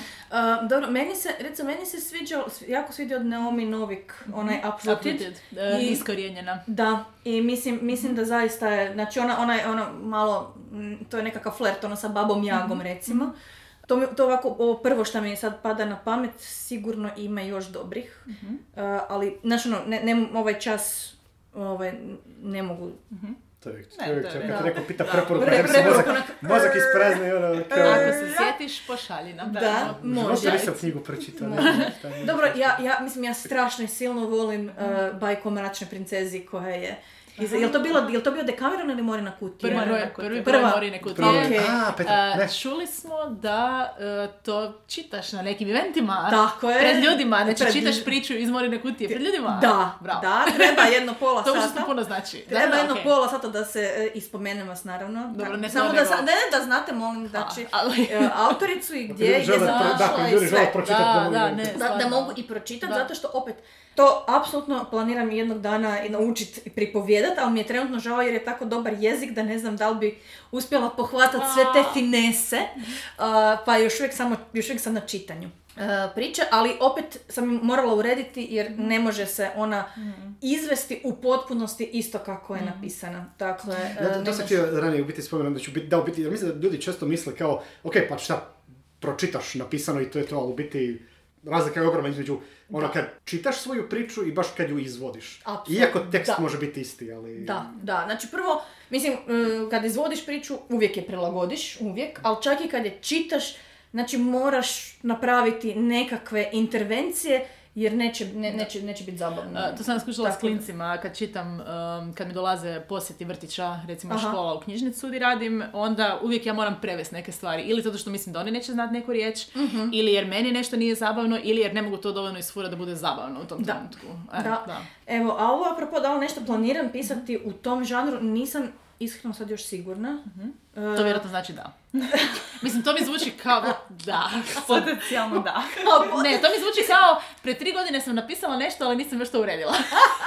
Speaker 3: dobro, meni se, recimo, meni se sviđao, svi- jako svidio od Naomi Novik, onaj Uprooted.
Speaker 1: Uprooted, e,
Speaker 3: I-
Speaker 1: iskorijenjena.
Speaker 3: Da, i mislim, mislim da zaista je, znači ona, ona je ono malo, mm, to je nekakav flert, ono sa babom Jagom recimo. To, mi, to ovako, ovo prvo što mi sad pada na pamet, sigurno ima još dobrih, Uh, ali, znaš ono, ne, ne, ovaj čas, ovaj, ne mogu
Speaker 4: To je,
Speaker 2: Ne,
Speaker 4: to je,
Speaker 2: to je-
Speaker 4: kad
Speaker 3: da.
Speaker 4: neko pita
Speaker 1: Da.
Speaker 4: preporuku,
Speaker 3: Pre-
Speaker 4: da se mozak, mozak isprazni, ono, kao,
Speaker 1: Ako se sjetiš, pošalji nam.
Speaker 3: Da,
Speaker 4: životu
Speaker 3: može.
Speaker 4: nisam knjigu pročitao, ne
Speaker 3: Da.
Speaker 4: znam šta je.
Speaker 3: Dobro, ja, ja, mislim, ja strašno i silno volim uh, bajku o mračnoj princezi koja je Iz- Jel to, bilo, jel to bio dekameron ili Morina kutija?
Speaker 1: Prvi broj, prvi
Speaker 3: Prva.
Speaker 1: broj Morine kutije.
Speaker 3: Okej.
Speaker 4: A, Petra,
Speaker 1: A,
Speaker 4: ne.
Speaker 1: čuli smo da e, to čitaš na nekim eventima.
Speaker 3: Tako je.
Speaker 1: Pred ljudima, znači
Speaker 3: Pred-
Speaker 1: čitaš priču iz Morine kutije pred ljudima.
Speaker 3: Da,
Speaker 1: Bravo.
Speaker 3: da, treba jedno pola
Speaker 1: To
Speaker 3: sata.
Speaker 1: puno znači. Da,
Speaker 3: Treba
Speaker 1: da,
Speaker 3: jedno
Speaker 1: okej.
Speaker 3: pola sata da se e, ispomenem vas naravno.
Speaker 1: Dobro, ne
Speaker 3: Samo
Speaker 1: to
Speaker 3: da,
Speaker 1: nego-
Speaker 3: sa- ne, da znate, molim, znači,
Speaker 1: ali-
Speaker 3: e, autoricu i gdje je zašla
Speaker 4: da,
Speaker 3: i sve.
Speaker 1: Da,
Speaker 4: mogu
Speaker 1: da.
Speaker 3: Da, da mogu i pročitati,
Speaker 1: Da.
Speaker 3: zato što opet to apsolutno planiram jednog dana i naučiti i pripovjedat, ali mi je trenutno žao jer je tako dobar jezik da ne znam da li bi uspjela pohvatati sve te finese, pa još uvijek, samo, još uvijek sam na čitanju e, priče, ali opet sam morala urediti jer ne može se ona izvesti u potpunosti isto kako je napisana. Dakle, e,
Speaker 4: Ja, to,
Speaker 3: ne
Speaker 4: to sam htio ranije u biti spomenuti, da ću biti, da u biti, jer mislim da ljudi često misle kao, ok, pa šta, pročitaš napisano i to je to, ali u biti razlika je ogromna između ono kad čitaš svoju priču i baš kad ju izvodiš.
Speaker 3: Apsolutno,
Speaker 4: Iako tekst
Speaker 3: da.
Speaker 4: može biti isti, ali...
Speaker 3: Da, da. Znači prvo, mislim, e, kad izvodiš priču, uvijek je prilagodiš, uvijek, ali čak i kad je čitaš, znači moraš napraviti nekakve intervencije, jer neće, ne- neće, neće biti zabavno.
Speaker 1: A, to sam skušala s
Speaker 3: Tako
Speaker 1: klincima, kad čitam, um, kad mi dolaze posjeti vrtića, recimo
Speaker 3: Aha.
Speaker 1: škola u knjižnicu gdje radim, onda uvijek ja moram prevesti neke stvari. Ili zato što mislim da oni neće znati neku riječ,
Speaker 3: Mhm.
Speaker 1: ili jer meni nešto nije zabavno, ili jer ne mogu to dovoljno isfurati da bude zabavno u tom
Speaker 3: Da.
Speaker 1: trenutku. E,
Speaker 3: Da.
Speaker 1: da.
Speaker 3: Evo, a ovo apropo da li nešto planiram pisati u tom žanru, nisam iskreno sad još sigurna. E,
Speaker 1: To vjerojatno znači da. mislim, to mi zvuči kao da.
Speaker 2: Potencijalno da.
Speaker 1: Ne, to mi zvuči kao, pre tri godine sam napisala nešto, ali nisam još to uredila.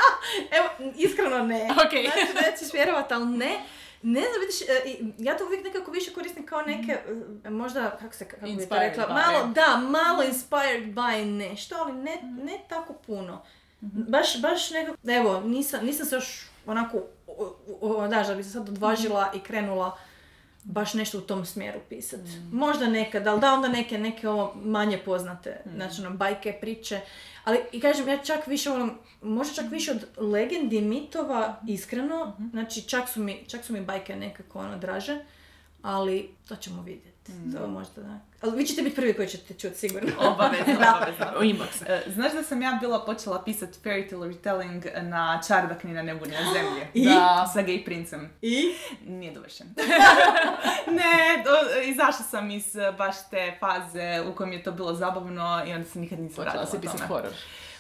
Speaker 3: Evo, iskreno ne.
Speaker 1: Ok.
Speaker 3: Znači, nećeš vjerovat, ali ne. Ne znam, vidiš, e, ja to uvijek nekako više koristim kao neke, e, možda, kako se, kako bi to
Speaker 1: Inspired
Speaker 3: rekla,
Speaker 1: by.
Speaker 3: malo, da, malo inspired by nešto, ali ne, ne tako puno. Baš, baš nekako, evo, nisam, nisam se još onako, o- o- da, da bi se sad odvažila i krenula baš nešto u tom smjeru pisati. Možda nekad, ali da onda neke, neke ovo manje poznate, znači ono, bajke, priče. Ali, i kažem, ja čak više volim, možda čak više od legendi, mitova, iskreno, znači čak su mi, čak su mi bajke nekako ono draže, ali to ćemo vidjeti. To možda da. Ali vi ćete biti prvi koji ćete čuti, sigurno.
Speaker 2: Obavezno, obavezno.
Speaker 1: U inbox.
Speaker 2: E, Znaš da sam ja bila počela pisat fairy tale retelling na Čardakni na nebu na zemlji?
Speaker 3: I?
Speaker 2: Da, sa gay princem.
Speaker 3: I?
Speaker 2: Nije dovršen. ne, do, izašla sam iz e, baš te faze u kojem je to bilo zabavno i onda se nikad nisam
Speaker 1: Počela
Speaker 2: radila
Speaker 1: si
Speaker 2: o
Speaker 1: pisati horor.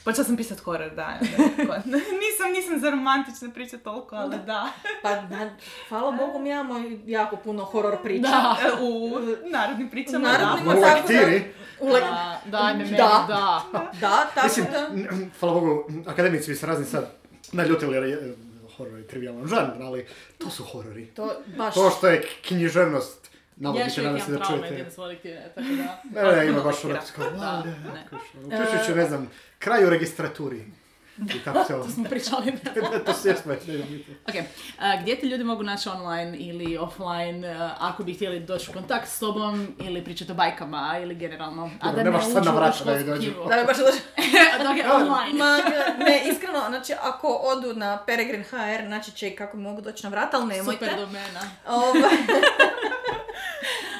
Speaker 2: Počela sam pisat horor, da. nisam, nisam za romantične priče toliko, ali da.
Speaker 3: Pa, da, hvala Bogu, mi imamo jako puno horor priča.
Speaker 1: Da.
Speaker 2: E, U narodnim pričama,
Speaker 3: Narodnim-
Speaker 2: da.
Speaker 4: U
Speaker 3: da-
Speaker 4: lektiri,
Speaker 3: U le-
Speaker 1: Da, me meni,
Speaker 3: Da.
Speaker 1: da.
Speaker 3: Da, tako
Speaker 4: mislim,
Speaker 3: da.
Speaker 4: hvala Bogu, akademici bi se razni sad naljutili jer horor je trivialan žanr, ali to su horori.
Speaker 3: To baš...
Speaker 4: To što je književnost, navodite, nadam se da čujete.
Speaker 1: lektire, tako da.
Speaker 4: Ne, ne, ima baš ono kao,
Speaker 1: Da, ne.
Speaker 4: ne, ono, uključujući, ne znam, kraj u registraturi. I tako se ovo.
Speaker 1: To smo pričali.
Speaker 4: to sve smo, ne znam,
Speaker 1: Ok, a, gdje te ljudi mogu naći online ili offline ako bi htjeli doći u kontakt s tobom ili pričati o bajkama ili generalno, a
Speaker 4: Dobro,
Speaker 1: da
Speaker 4: ne
Speaker 1: ne uđu
Speaker 4: na
Speaker 1: u
Speaker 4: da
Speaker 1: školsku
Speaker 4: dođu.
Speaker 1: knjigu.
Speaker 3: Da mi baš dođe.
Speaker 1: Dok je online.
Speaker 3: Ma, ne, iskreno, znači ako odu na Peregrin HR, naći će i kako mogu doći na vrata, ali nemojte.
Speaker 1: Super domena.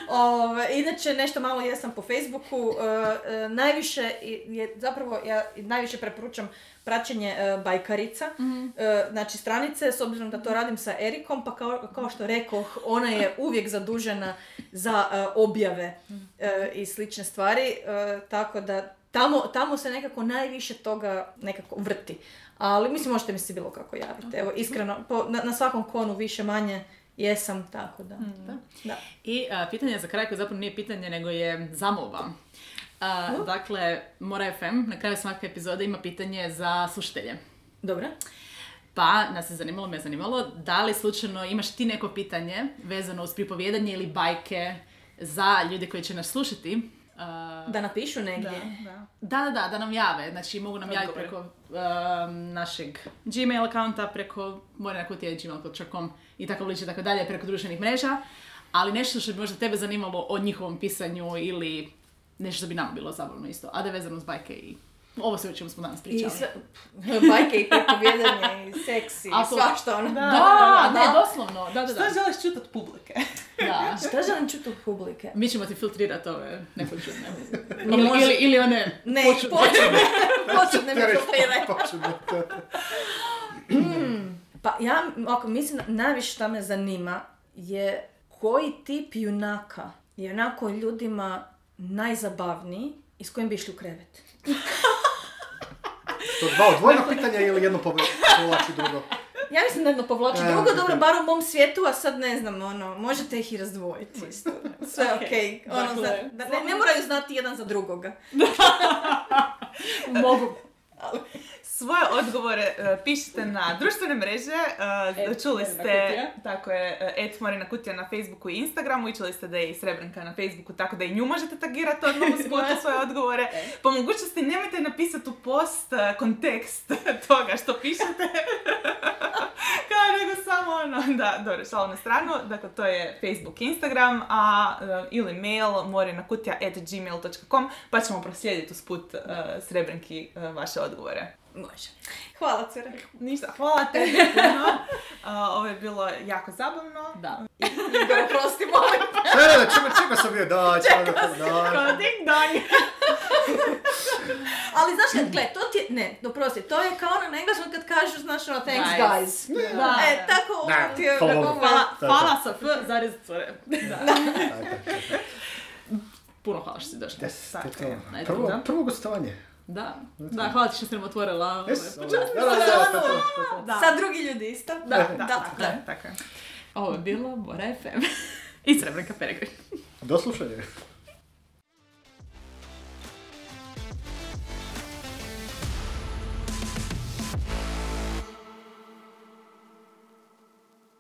Speaker 3: Ovaj, inače, nešto malo jesam po Facebooku. uh, uh, najviše je, zapravo, ja najviše preporučam praćenje uh, bajkarica. Uh, znači, stranice, s obzirom da to radim sa Erikom, pa kao, kao što rekoh, ona je uvijek zadužena za uh, objave uh, i slične stvari. tako da tamo, tamo se nekako najviše toga nekako vrti. Ali mislim možete mi se bilo kako javiti. Evo iskreno, po, na, na svakom konu više manje jesam, tako da. da. da.
Speaker 1: I a, pitanje za kraj koje zapravo nije pitanje nego je zamolba. A, dakle, Mora FM na kraju svake epizode ima pitanje za slušatelje.
Speaker 3: Dobro.
Speaker 1: Pa nas je zanimalo, me je zanimalo, da li slučajno imaš ti neko pitanje vezano uz pripovjedanje ili bajke za ljude koji će nas slušati? A,
Speaker 3: Da napišu negdje.
Speaker 2: Da, da.
Speaker 1: Da, da, da, da nam jave. Znači, mogu nam javiti preko um, našeg Gmail akaunta, preko morenakutije.gmail.com i tako bliže, tako dalje, preko društvenih mreža. Ali nešto što bi možda tebe zanimalo o njihovom pisanju ili nešto što bi nam bilo zabavno isto. A da je vezano uz bajke i ovo sve o čemu smo danas
Speaker 3: I
Speaker 1: pričali.
Speaker 3: sve, bajke i prepovjedanje i seks i
Speaker 1: to-
Speaker 3: svašta ono.
Speaker 1: Da,
Speaker 2: da,
Speaker 1: ne, doslovno, da, da,
Speaker 2: Šta
Speaker 1: da.
Speaker 2: želiš čuti od publike?
Speaker 1: da.
Speaker 3: Šta želim čuti od publike?
Speaker 1: Mi ćemo ti filtrirati ove nepočudne. Ili,
Speaker 3: može-
Speaker 1: ili, ili one
Speaker 3: Ne,
Speaker 1: počudne.
Speaker 3: počudne. počudne mi
Speaker 4: počudne, to.
Speaker 3: Pa ja, ako mislim, najviše šta me zanima je koji tip junaka je onako ljudima najzabavniji i s kojim bi išli u krevet.
Speaker 4: To dva odvojena pitanja ili jedno povlači drugo?
Speaker 3: Ja mislim da jedno povlači
Speaker 4: E,
Speaker 3: drugo,
Speaker 4: ok,
Speaker 3: dobro, bar u mom svijetu, a sad ne znam, ono, možete ih i razdvojiti isto. Sve
Speaker 1: Ok,
Speaker 3: okej. Ono,
Speaker 1: dakle,
Speaker 3: za- da ne, ne moraju znati jedan za drugoga.
Speaker 1: Mogu.
Speaker 2: Svoje odgovore e, pišite na društvene mreže.
Speaker 1: Et
Speaker 2: čuli ste,
Speaker 1: Kutija.
Speaker 2: tako je, et Kutija na Facebooku i Instagramu i čuli ste da je i Srebrenka na Facebooku, tako da i nju možete tagirati odmah uz putu svoje odgovore. Po mogućnosti nemojte napisati u post kontekst toga što pišete. Kao nego samo ono, da, dobro, šalu na stranu. Dakle, to je Facebook, Instagram, a, ili mail morinakutija.gmail.com pa ćemo proslijediti usput uh, Srebrenki vaše odgovore.
Speaker 3: Može. Hvala, cure.
Speaker 2: Ništa, hvala tebi puno. Ovo je bilo jako zabavno.
Speaker 1: Da.
Speaker 3: Igor, oprosti, molim.
Speaker 4: Ne, ne, ne, čekaj, čekaj sam bio, da, čekaj, da.
Speaker 2: Kao ding dong.
Speaker 3: Ali znaš kad, gle, to ti je, ne, oprosti, to je kao ono na engleskom kad kažu, znaš ono, thanks
Speaker 1: Guys.
Speaker 3: guys.
Speaker 1: Da.
Speaker 3: E, tako ovo
Speaker 4: Da,
Speaker 3: ti je, je-
Speaker 1: Hvala,
Speaker 4: Da,
Speaker 1: hvala sa F, zarez cure. Da.
Speaker 4: Tako,
Speaker 1: Puno hvala što si došla.
Speaker 4: Yes, to je
Speaker 2: Tako
Speaker 4: to. Prvo,
Speaker 1: Da.
Speaker 4: prvo gostovanje.
Speaker 1: Da. Da, hvala ti što si nam otvorila. ovaj,
Speaker 4: Yes, da, da, da.
Speaker 2: Da.
Speaker 3: Sad drugi ljudi isto.
Speaker 1: Da,
Speaker 3: da,
Speaker 2: Da,
Speaker 3: da.
Speaker 2: tako je.
Speaker 1: Ovo je bilo Bora FM. I Srebrenka Peregrin.
Speaker 4: Do slušanja.